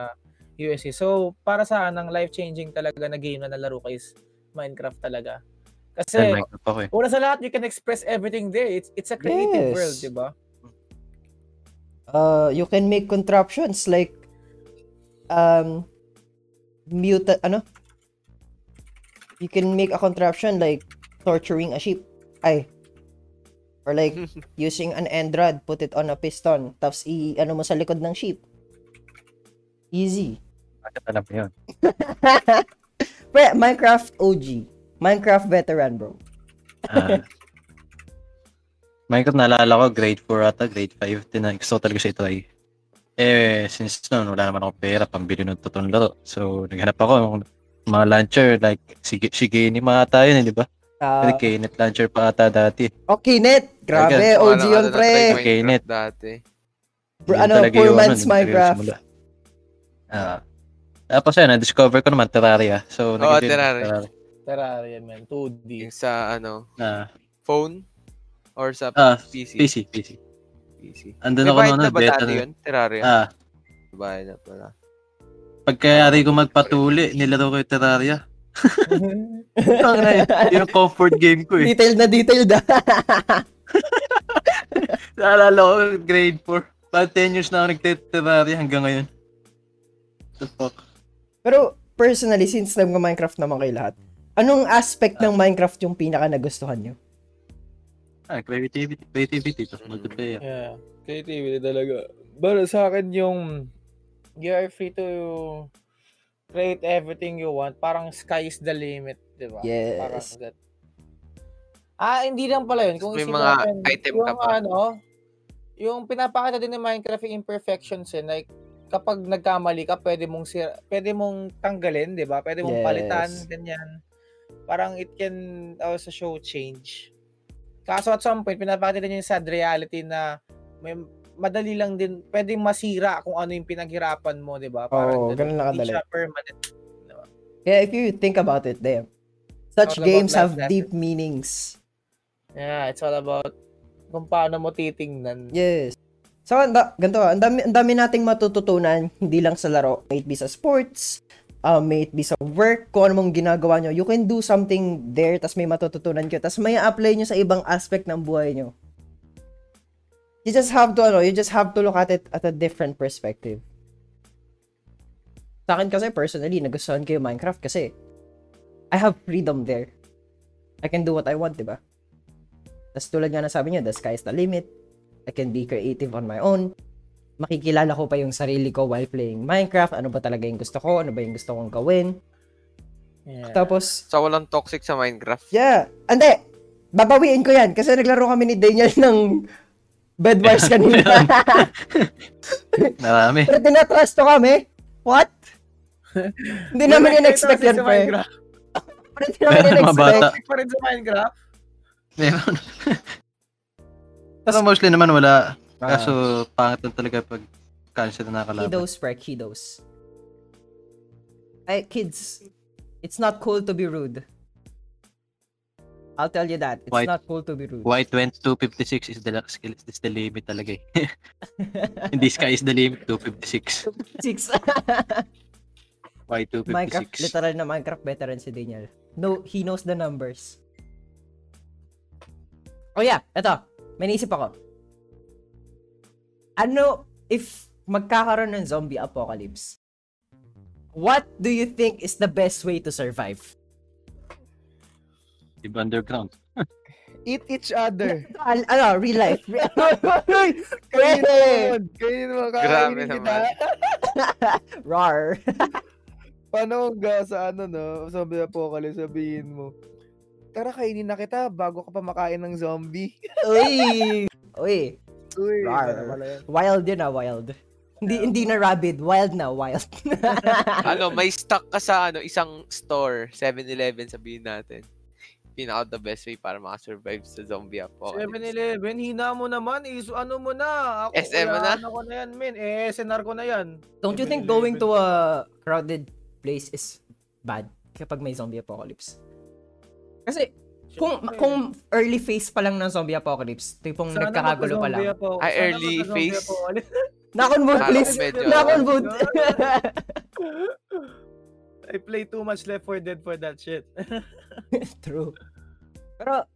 USC. So, para sa ang life-changing talaga na game na nalaro ko is Minecraft talaga. Kasi, ako eh. una sa lahat, you can express everything there. It's it's a creative Yes. world, di ba? Uh, you can make contraptions like um mute ano you can make a contraption like torturing a sheep ay or like using an end rod put it on a piston tapos i ano mo sa likod ng sheep easy Bakit alam mo yun? Pre, Minecraft OG Minecraft veteran bro Ah. Minecraft naalala ko, grade 4 ata, grade 5. Din gusto ko talaga siya ito ay. Eh, since noon, wala naman ako pera, pambili ng totoong laro. So, naghanap ako ng mga launcher, like, sige, Shigeni mga ata yun, eh, di ba? Ah, Uh, Knet launcher pa ata dati. okay net grabe Again, OG yun Parang pre na-try ko Okay, Minecraft net. Dati. Bro, Yun ano, man's nun, yung Minecraft. Ah. tapos yun, na-discover ko naman Terraria. So, nag-build ng Terraria. Terraria, man. 2D. Yung sa ano, Ah, phone or sa ah, PC. PC, PC. PC. Andun May ako noon, na ba beta na. yun? Terraria? Ah, Bayad na pala. pagkayari ko magpatuli, nilaro ko yung Terraria. Ang na yun. Yung comfort game ko eh. detailed na detailed ah. Naalala ko, grade 4. About 10 years na ako nagte-terraria hanggang ngayon. The fuck? Pero personally, since nag-Minecraft naman kayo lahat, anong aspect ng Minecraft yung pinaka nagustuhan nyo? Ah, creativity. Creativity. Tapos Mm. multiplayer. Yeah, creativity talaga. Pero sa akin yung you are free to create everything you want. Parang sky is the limit, di ba? Yes. Parang that. Ah, hindi lang pala yun. Kung May isipin mga natin, item yung ka pa. ano, yung pinapakita din ng Minecraft yung imperfections eh. Like, kapag nagkamali ka, pwede mong sira, pwede mong tanggalin, di ba? Pwede mong Yes. palitan, ganyan. Parang it can also show change. Kaso at some point, pinapakita din yung sad reality na may madali lang din, pwedeng masira kung ano yung pinaghirapan mo, di ba? Oo, ganun. ganun lang Hindi kadali. permanent. Yeah, if you think about it, damn. Such games have lessons. deep meanings. Yeah, it's all about kung paano mo titingnan. Yes. So, anda, ganito, ah, ang dami, ang dami nating matututunan, hindi lang sa laro. May it be sa sports, uh, may it be sa work, kung ano mong ginagawa nyo. You can do something there, tas may matututunan kayo. Tas may apply nyo sa ibang aspect ng buhay nyo. You just have to, ano, you just have to look at it at a different perspective. Sa akin kasi, personally, nagustuhan ko yung Minecraft kasi I have freedom there. I can do what I want, di ba? Tas tulad nga na sabi niyo, the sky is the limit. I can be creative on my own. Makikilala ko pa yung sarili ko while playing Minecraft. Ano ba talaga yung gusto ko? Ano ba yung gusto kong gawin? Yeah. Tapos, So, walang toxic sa Minecraft. yeah. Ande, babawiin ko yan. Kasi naglaro kami ni Daniel ng Bedwars kanina. Marami. Pero tinatrust to kami. What? Hindi namin in-expect yan, sa pre. Minecraft. Pero hindi namin in-expect. pa rin sa Minecraft. Meron. Pero mostly naman wala. Ah. Kaso pangit lang talaga pag cancel na nakalaban. Kiddos, pre, kiddos. Ay, kids, it's not cool to be rude. I'll tell you that. It's White- not cool to be rude. Why 2256 is the skill is the limit talaga eh. Hindi sky is the limit 256. Six. Why Minecraft, 256? literal na Minecraft veteran si Daniel. No, he knows the numbers. Oh yeah, eto. May naisip ako. Ano if magkakaroon ng zombie apocalypse? What do you think is the best way to survive? Live underground. Eat each other. Al- ano, real life. Kainin mo. Hey! Kainin mo. Grabe naman. Rar. Paano ga sa ano no? Zombie apocalypse sabihin mo. Tara kainin na kita bago ka pa makain ng zombie. Uy! Uy, Uy, yun? wild yun ah, wild. Hindi hindi na rabid, wild na, wild. ano, may stock ka sa ano, isang store, 7-Eleven sabihin natin. Pinaka the best way para makasurvive sa zombie apocalypse. 7-Eleven, hina mo naman. Iso, ano mo na. Ako, SM mo na? Ano ko na yan, men. Eh, SNR ko na yan. Don't you think going to a crowded place is bad kapag may zombie apocalypse? Kasi kung kung early phase pa lang ng zombie apocalypse, tipong Sana nagkakagulo pa lang. Ay, sana early phase? apocalypse. Knock on wood, Parang please. medyo- Knock on wood. I play too much Left 4 Dead for that shit. True. Pero,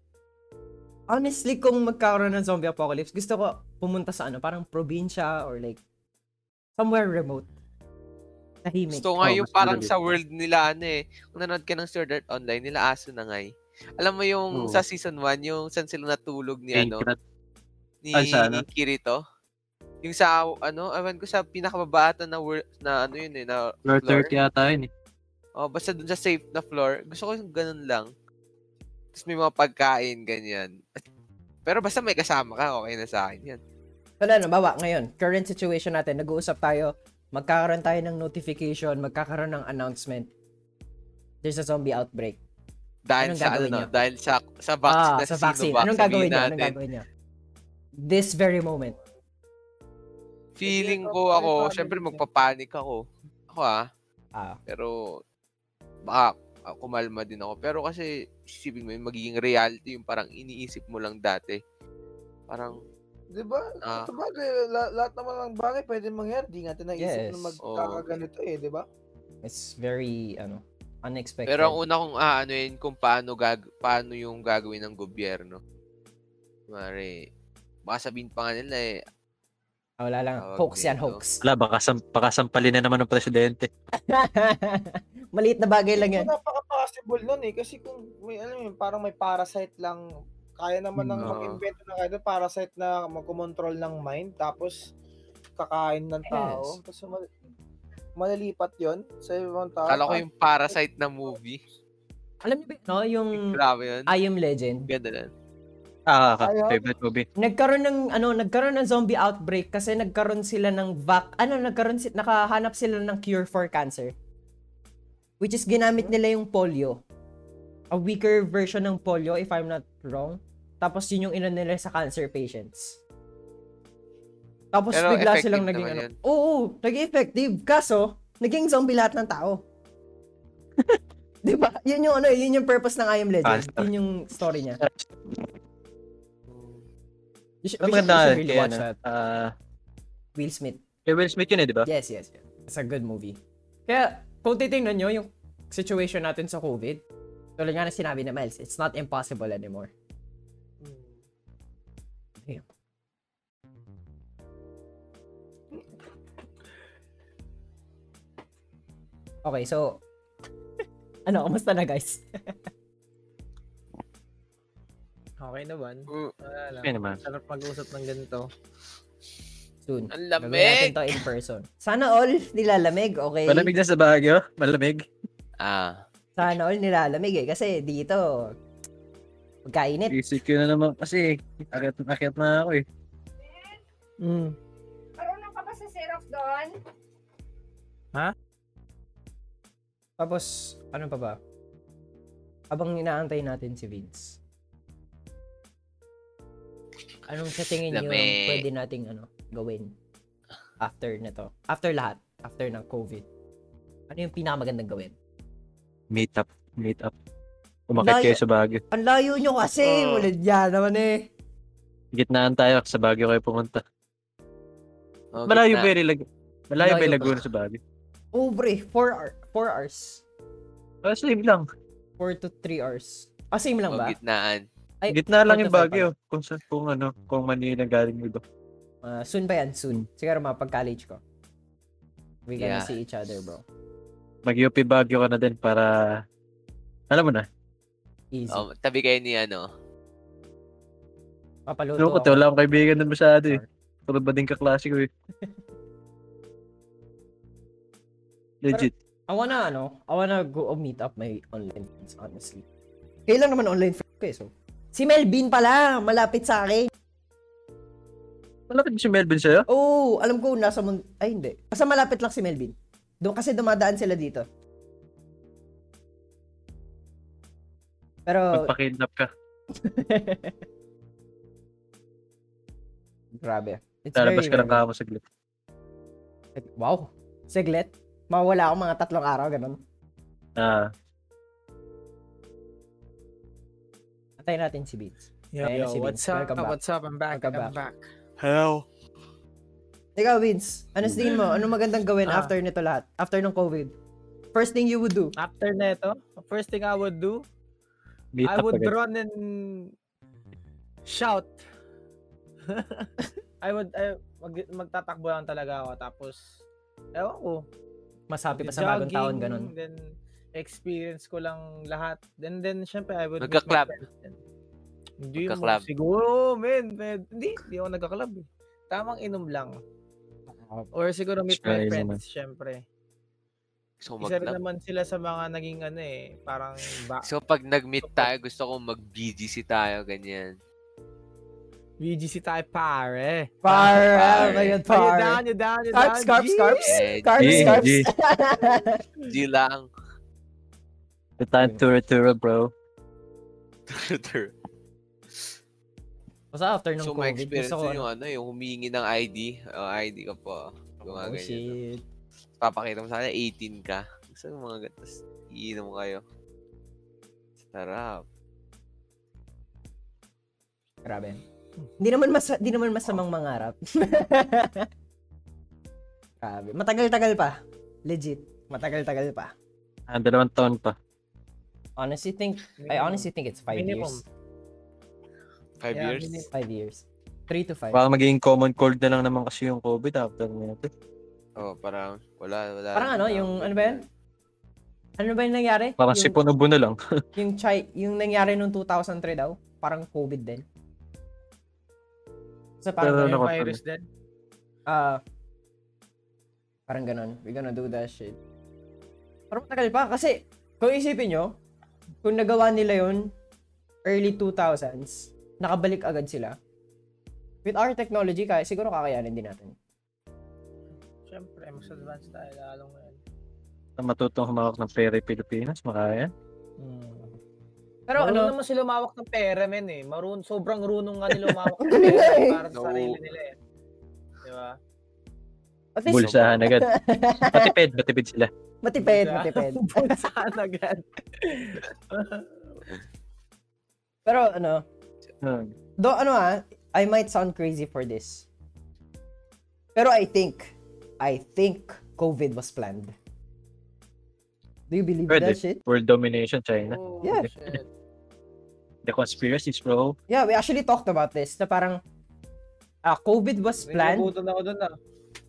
honestly, kung magkakaroon ng zombie apocalypse, gusto ko pumunta sa ano, parang probinsya or like, somewhere remote. Tahimik. Gusto nga Oh, yung parang sa world nila ano eh. Kung nanood ka ng Sword Art Online, nila aso na nga eh. Alam mo yung Oo. sa season 1, yung saan sila natulog ni ano, ni Ay, sa ano? Kirito. Yung sa ano, ewan ko sa pinakababata na world na ano yun eh, na Floor floor. 30 yata yun eh. Oh, basta dun sa safe na floor. Gusto ko yung ganun lang. Tapos may mga pagkain, ganyan. Pero basta may kasama ka, okay na sa akin yan. Wala na, bawa, ngayon, current situation natin, nag-uusap tayo, magkakaroon tayo ng notification, magkakaroon ng announcement. There's a zombie outbreak. Dahil Anong sa gagawin ano, niyo? dahil sa sa vaccine ah, na sa Sinovac, vaccine. Anong sabihin gagawin niyo? Anong gagawin niyo? This very moment. Feeling ko okay, ako, syempre magpapanik ako. Ako ah, Ah, pero baka ah, kumalma din ako. Pero kasi isipin mo yung magiging reality yung parang iniisip mo lang dati. Parang, Di ba? Ah. Sabagay, la- lahat naman ng bagay pwede mangyari. Di natin naisip Yes. na magkakaganito eh, di ba? it's very, ano, Unexpected. Pero ang una kong aanuin kung paano, gag paano yung gagawin ng gobyerno. Mare, baka sabihin pa nga nila eh, Ah, wala lang. Tawag Hoax yan, dito. hoax. Wala, baka, sam- baka sampalin na naman ng presidente. Maliit na bagay lang yan. Napaka-possible nun eh. Kasi kung may, alam mo yun, parang may parasite lang, kaya naman ng Hmm. mag-invent na kayo doon, parasite na magkumontrol ng mind, tapos kakain ng tao. Tapos mal- malilipat yon sa ibang tao. Kala ko yung Parasite na movie. Alam niyo ba, no, yung Grabe yun. I Am Legend. Ganda lang. Ah, Ayaw. favorite movie. Nagkaroon ng ano, nagkaroon ng zombie outbreak kasi nagkaroon sila ng vac, ano, nagkaroon si, nakahanap sila ng cure for cancer. Which is ginamit nila yung polio. A weaker version ng polio if I'm not wrong. Tapos yun yung ina nila sa cancer patients. Tapos Pero bigla silang naging ano. yun. Oo, naging effective. Kaso, naging zombie lahat ng tao. 'Di ba? Yun yung ano, yun yung purpose ng I Am Legend. Cancer. Yun yung story niya. You should, we should, we should really watch that. ah, Will Smith. kay Will Smith yun eh, di ba? Yes, yes, yes. It's a good movie. Kaya, kung titingnan nyo yung situation natin sa COVID, tulad nga na sinabi ni Miles, it's not impossible anymore. Okay, so, ano, kamusta na guys? Okay naman. Mm. Wala lang. Okay naman. Sarap mag-usap ng ganito. Soon. Ang Gagawin natin lamig! to in person. Sana all nilalamig, okay? Malamig na sa Baguio. Malamig. Ah. Sana all nilalamig eh. Kasi dito, magkainit. Isip ko na naman kasi akit, akit na ako eh. Mm. Marunong ka ba sa Xerox doon? Tapos, ano pa ba? Habang inaantay natin si Vince. Anong sa tingin niyo Lamig. pwede nating ano, gawin after nito? After lahat, after ng COVID. Ano yung pinakamagandang gawin? Meet up. Meet up. Umakit kayo sa Baguio. Ang layo nyo kasi, Oh. wala dyan naman eh. Gitnaan tayo. Sa Baguio kayo pumunta. Oh, Malayo ba yung Malayo ba yung? Laguna sa Baguio? Oh, bre, 4 hour, four hours. Ah, same lang. 4 to 3 hours. Ah, same lang Oh, ba? gitnaan. Ay, Gitna lang yung Baguio. Kung, sa, kung ano, kung Manila galing mo ba. Ah, soon ba yan? Soon. Siguro mga pag-college ko. We gonna Yeah. see each other, bro. Mag-UP Baguio ka na din para... Alam mo na. Easy. Oh, tabi kayo ni ano. Papaluto ko, ako. wala akong kaibigan doon masyado eh. Puro ba din kaklase ko eh. Legit. I wanna, ano, I wanna go meet up my online friends, honestly. Kailan naman online friends ko eh, so. Si Melvin pala, malapit sa akin. Malapit si Melvin sa'yo? Oo, oh, alam ko, nasa mun... Ay, hindi. Basta malapit lang si Melvin. Doon kasi dumadaan sila dito. Pero, Magpakidnap ka. grabe. It's Lalabas ka ng kamo saglit. Wow. Siglit. Mawala ako mga tatlong araw, ganun. Ah, Antayin natin si Beats. Yo, yo, si what's Vince. up? Welcome back. What's up? I'm back. Welcome I'm back. Hello. Ikaw, Vince, ano sa tingin mo? Ano magandang gawin Ah. after nito lahat? After ng COVID? First thing you would do? After neto, first thing I would do, meet I would agad. run and shout. I would I, mag, magtatakbo lang talaga ako tapos ewan ko. Mas happy pa sa bagong taon, ganun. Then experience ko lang lahat. Then then syempre I would then. Hindi mo, siguro, men, men. Hindi, hindi ako nagka-club eh. Tamang inom lang. Or siguro meet my Try friends, naman. syempre. So, Isa rin mag naman sila sa mga naging ano eh, parang ba So, pag nag-meet tayo, gusto ko mag-BGC tayo, ganyan. VGC tayo pare. Par, Par. oh my God, Are you par. down? You down? You Scarps, down? scarps, scarps. Scarps, G, scarps. G. G lang. The time to return, bro. Basta after ng so, my COVID, experience gusto ko, yun yung ano, yung humingi ng ID. Oh, ID ka po. Yung mga oh ganyan. shit. Papakita mo sa kanya, 18 ka. Gusto yung mga. Tapos, iinom kayo. Sarap. Grabe. Hindi naman mas hindi naman masamang mangarap. Grabe. Matagal-tagal pa. Legit. Matagal-tagal pa. Ah, dalawang taon pa. Honestly think, I honestly think it's five Minimum. years. Five Yeah, years. minimum. Five years. Three to five. Baka magiging common cold na lang naman kasi yung COVID after nito. Oh, parang wala, wala. Parang ano, yung, ano ba yan? Ano ba yung nangyari? Parang yung, sipon ubo na lang. yung, chai, yung nangyari nung 2003 daw, parang COVID din. So parang, Pero Yung virus din. ah, parang ganun. We're gonna do that shit. Parang matagal pa. Kasi, kung isipin nyo, kung nagawa nila yun, early 2000s, nakabalik agad sila. With our technology, kaya, siguro kakayanin din natin. Siyempre, mas advanced tayo lalong ngayon. Matutong humawak ng pera yung Pilipinas, makaya. Hmm. Pero Marunong ano, naman sila umawak ng pera, men eh. Marun, sobrang runong nga nila umawak ng pera para sa No. sarili nila eh. Di ba? at least, Bulsahan agad. Matipid, matipid sila. matipid, Bulsa- matipid. Bulsahan agad. Pero ano, Hmm. do ano ah, I might sound crazy for this. Pero I think, I think COVID was planned. Do you believe Pwede. that shit? World domination, China. Oh, Yeah. shit. The conspiracies, bro. Yeah, we actually talked about this. Na parang, ah, COVID was planned. Nagugutom na ako dun ah.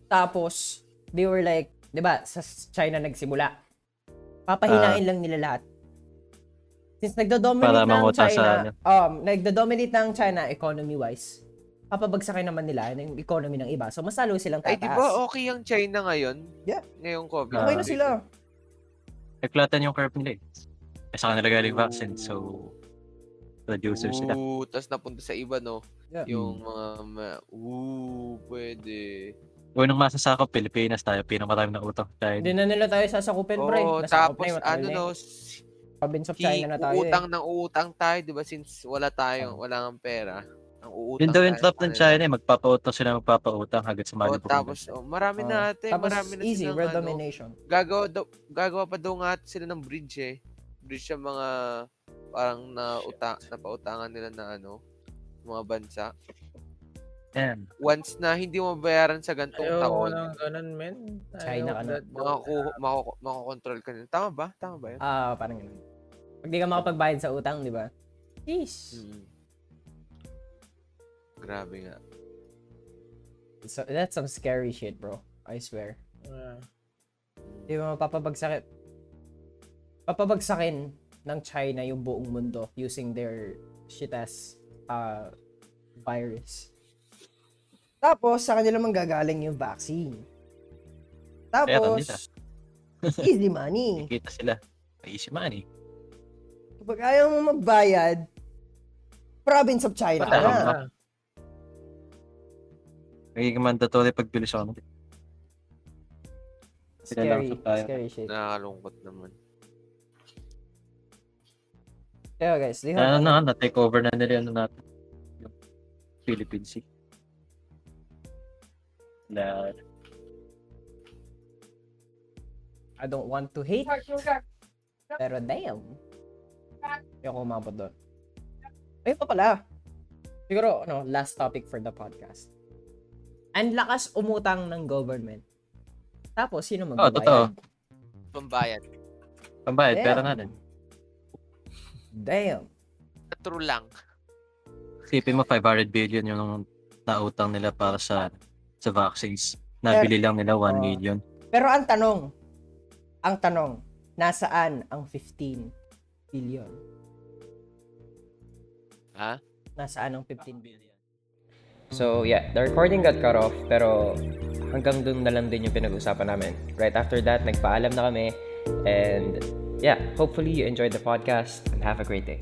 Tapos, they were like, di ba, sa China nagsimula. Papahinain lang nila lahat. Since nagdo-dominate ng China, ano. um, nagdo-dominate ng China economy-wise, papabagsakin naman nila yung economy ng iba. So, mas lalo silang Ay, tataas. di ba okay ang China ngayon? Yeah. Ngayong COVID. Okay na Ah. sila. Naglatan yung curve nila eh. Kasi sa kanila galing vaccine, so producer sila. Ooh, tas napunta sa iba, no? Yeah. Yung mga, ma- ooh, pwede. Unang masasakop, Pilipinas tayo, pinakamarami ng utang tayo. Hindi na nila tayo sasakupin, pre. Oo, Nasakop tapos na ano no. Province of China na tayo eh. uutang ng uutang tayo, di ba? Since wala tayong, wala kang pera. Ang uutang Yun daw yung tayo trap ng. China eh, magpapautang sila magpapautang hanggang sa Oh, malibog. tapos, oh, marami Oo. na ate, Tapos marami na easy, silang, world ano, domination. gagawa, daw, gagawa pa daw nga sila ng bridge eh. Bridge sa mga parang na utang, napautangan nila na ano, mga bansa. Yan. Once na hindi mo bayaran sa gantong Ayaw taon, ng ganun, men. China Ayaw ka na. makaku mako- makokontrol ka nila. Tama ba? Tama ba yun? Ah, parang ganun. Pag di ka makapagbayad sa utang, di ba? Jeez. Mm. Grabe nga. So, that's some scary shit, bro. I swear. Ah. Di ba mapapabagsakin? Papabagsakin ng China yung buong mundo using their shit as uh, virus. Tapos, sa kanila manggagaling yung vaccine. Tapos, easy money. Kita sila. Easy money. Kapag ayaw mo magbayad, province of China ka na. Nagiging mandatory pagbili sa kanila. Sila lang Scary, scary shit. Nakakalungkot naman. Kaya guys, di Ano na, na-take over na nila ano natin. Yung Philippine Sea. Na, I don't want to hate, pero damn. Hindi ako umabot doon. Ayun pa pala. Siguro, ano, last topic for the podcast. Ang lakas umutang ng government. Tapos, sino oh, magbabayad? totoo. Pambayad. Pambayad, Damn. pera natin. Damn. True lang. Isipin mo, 500 billion yung nautang nila para sa sa vaccines. Nabili lang nila 1 Oh. million. Pero ang tanong, ang tanong, nasaan ang 15 billion? Ha? Nasaan ang 15 billion? So, yeah, the recording got cut off, pero hanggang dun na lang din yung pinag-usapan namin. Right after that, nagpaalam na kami. And, yeah, hopefully you enjoyed the podcast and have a great day.